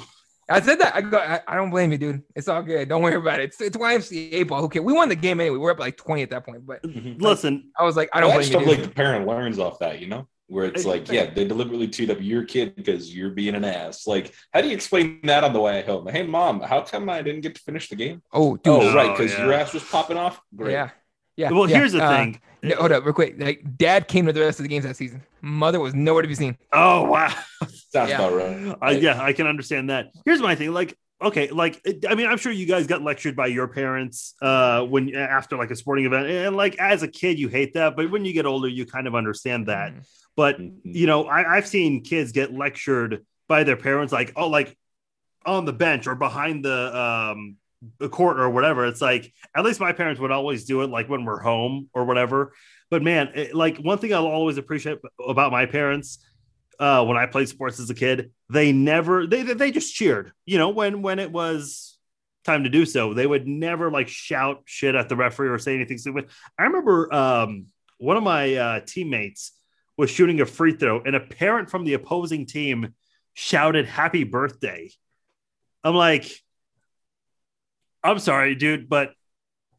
I said that. I go. I, I don't blame you, dude. It's all good. Don't worry about it. It's, it's YMCA ball. Who cares? We won the game anyway. We're up like 20 at that point. But Listen, I was like, I don't I blame just you. Dude. like the parent learns off that, you know, where it's like, yeah, they deliberately teed up your kid because you're being an ass. Like, how do you explain that on the way home? Hey, mom, how come I didn't get to finish the game? oh, dude. oh, Oh, right, because yeah. your ass was popping off. Great. Yeah. Yeah. well, yeah. here's the Uh, thing. No, hold up, real quick. Like, dad came to the rest of the games that season. Mother was nowhere to be seen. Oh wow. that's Yeah. about right. I, yeah, I can understand that. Here's my thing. Like, okay, like I mean, I'm sure you guys got lectured by your parents uh when after like a sporting event, and like as a kid, you hate that, but when you get older, you kind of understand that. Mhm. But Mhm. you know, I, I've seen kids get lectured by their parents, like oh, like on the bench or behind the um the court or whatever. It's like at least my parents would always do it, like when we're home or whatever. But man, it, like one thing I'll always appreciate about my parents uh, when I played sports as a kid, they never they they just cheered. You know, when when it was time to do so, they would never like shout shit at the referee or say anything stupid. I remember um, one of my uh, teammates was shooting a free throw, and a parent from the opposing team shouted "Happy birthday." I'm like, I'm sorry, dude, but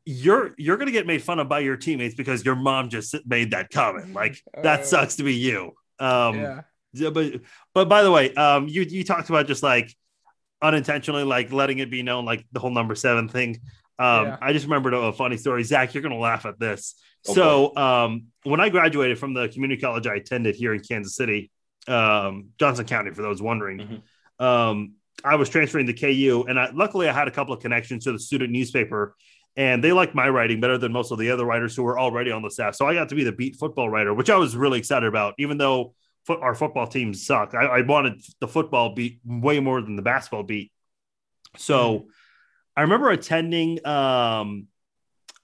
you're you're gonna get made fun of by your teammates because your mom just made that comment. Like that Uh, sucks to be you. Um, yeah. yeah, but but by the way, um, you you talked about just like unintentionally like letting it be known, like the whole number seven thing. Um, Yeah. I just remembered a, funny story. Zach, you're gonna laugh at this. Oh, so um, when I graduated from the community college I attended here in Kansas City, um, Johnson County, for those wondering, um, I was transferring to KU, and I, luckily I had a couple of connections to the student newspaper. And they liked my writing better than most of the other writers who were already on the staff. So I got to be the beat football writer, which I was really excited about, even though foot, our football team sucked. I, I wanted the football beat way more than the basketball beat. So I remember attending um,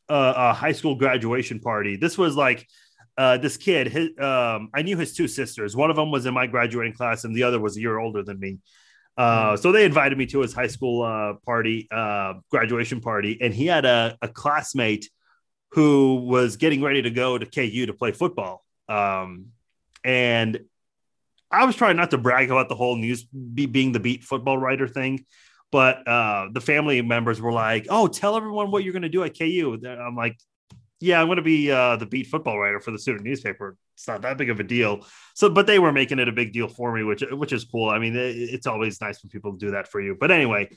a, a high school graduation party. This was like uh, this kid. His, um, I knew his two sisters. One of them was in my graduating class, and the other was a year older than me. Uh, so they invited me to his high school uh, party, uh, graduation party, and he had a, a classmate who was getting ready to go to KU to play football. Um, and I was trying not to brag about the whole news be, being the beat football writer thing, but uh, the family members were like, "Oh, tell everyone what you're going to do at KU." I'm like, "Yeah, I'm going to be uh, the beat football writer for the student newspaper. It's not that big of a deal." So, but they were making it a big deal for me, which which is cool. I mean, it, it's always nice when people do that for you. But anyway,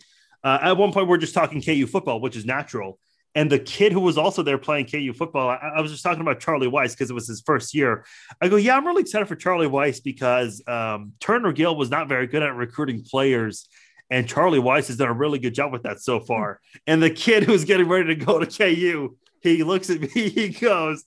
uh, at one point we're just talking KU football, which is natural. And the kid who was also there playing KU football, I, I was just talking about Charlie Weis because it was his first year. I go, yeah, I'm really excited for Charlie Weis because um, Turner Gill was not very good at recruiting players. And Charlie Weis has done a really good job with that so far. And the kid who's getting ready to go to KU, he looks at me, he goes,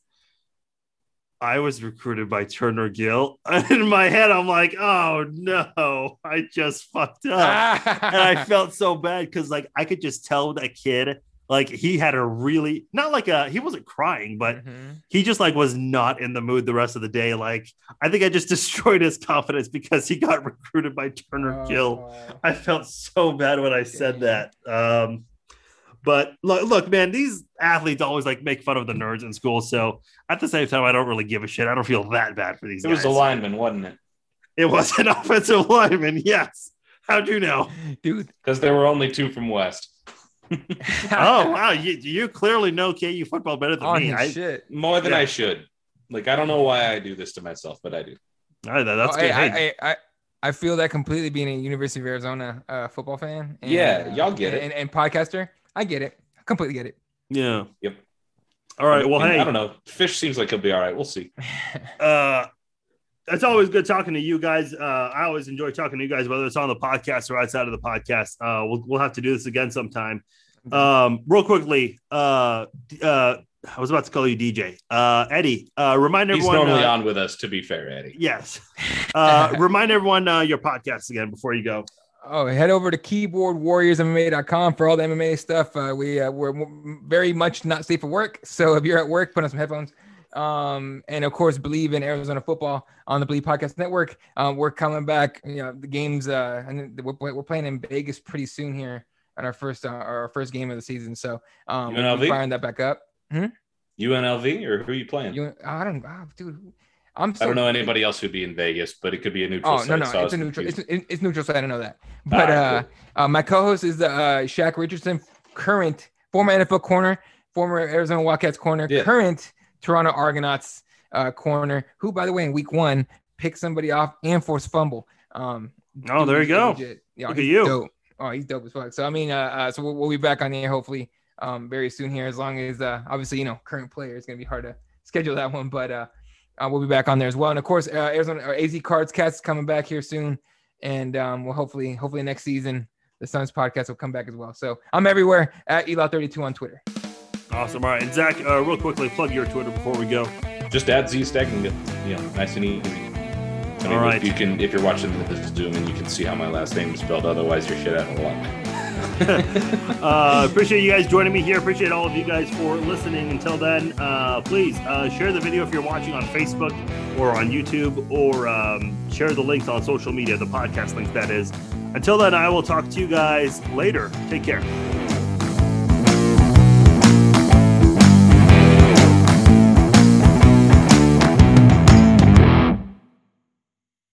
I was recruited by Turner Gill. And in my head, I'm like, oh no, I just fucked up. and I felt so bad because like I could just tell that kid, like he had a really not like a he wasn't crying, but Mhm. he just like was not in the mood the rest of the day. Like I think I just destroyed his confidence because he got recruited by Turner Gill. Oh. I felt so bad when I said that. Um, but look, look, man, these athletes always like make fun of the nerds in school. So at the same time, I don't really give a shit. I don't feel that bad for these guys. It guys. was a lineman, wasn't it? It was an offensive lineman. Yes. How'd you know? dude. Because there were only two from West. oh wow, you, you clearly know KU football better than on me. his I, shit. More than Yeah. I should. Like, I don't know why I do this to myself, but I do. I- that's Oh, good. I, Hey, I, I, I feel that completely being a University of Arizona uh, football fan. and, Yeah, uh, y'all get it. And, and podcaster, I get it. I completely get it. Yeah. Yep. All right. Well, I mean, hey, I don't know. Fisch seems like he'll be all right. We'll see. uh, it's always good talking to you guys. Uh, I always enjoy talking to you guys, whether it's on the podcast or outside of the podcast. Uh, we'll, we'll have to do this again sometime. Um, real quickly, uh, uh, I was about to call you DJ. Uh, Eddie, uh, remind He's everyone. normally uh, on with us, to be fair, Eddie. Yes. Uh, remind everyone uh, your podcast again before you go. Oh, head over to keyboardwarriorsmma.com for all the MMA stuff. Uh, we uh, we're very much not safe at work, so if you're at work, put on some headphones. Um, and of course, believe in Arizona football on the Believe Podcast Network. Um, we're coming back. You know, the games. Uh, and we're, we're playing in Vegas pretty soon here on our first uh, our first game of the season. So um, UNLV? firing that back up. UNLV or who are you playing? You, I don't, ah, dude. I'm so I don't know anybody else who'd be in Vegas, but it could be a neutral Oh site. no, no, so it's a neutral. It's, it's neutral site. I don't know that. But Ah, uh, uh, my co-host is the uh, Shaq Richardson, current former NFL corner, former Arizona Wildcats corner, Yeah. current Toronto Argonauts uh, corner, who, by the way, in Week One picked somebody off and forced fumble. Um, Oh, there you go. legit. Yeah, Look at you. Dope. Oh, he's dope as fuck. So I mean, uh, uh so we'll, we'll be back on the air hopefully um very soon here. As long as uh obviously you know current player is gonna be hard to schedule that one, but uh, uh we'll be back on there as well. And of course, uh, Arizona or AZ Cards Cats is coming back here soon, and um we'll hopefully hopefully next season the Suns podcast will come back as well. So I'm everywhere at Ela32 on Twitter. Awesome. All right. And Zach, uh, real quickly, plug your Twitter before we go. Just add Z stacking it. Yeah, nice and easy. I mean, All right. You can if you're watching this Zoom and you can see how my last name is spelled. Otherwise, you're shit out of luck. uh, appreciate you guys joining me here. Appreciate all of you guys for listening. Until then, uh, please uh, share the video if you're watching on Facebook or on YouTube, or um, share the links on social media, the podcast link that is. Until then, I will talk to you guys later. Take care.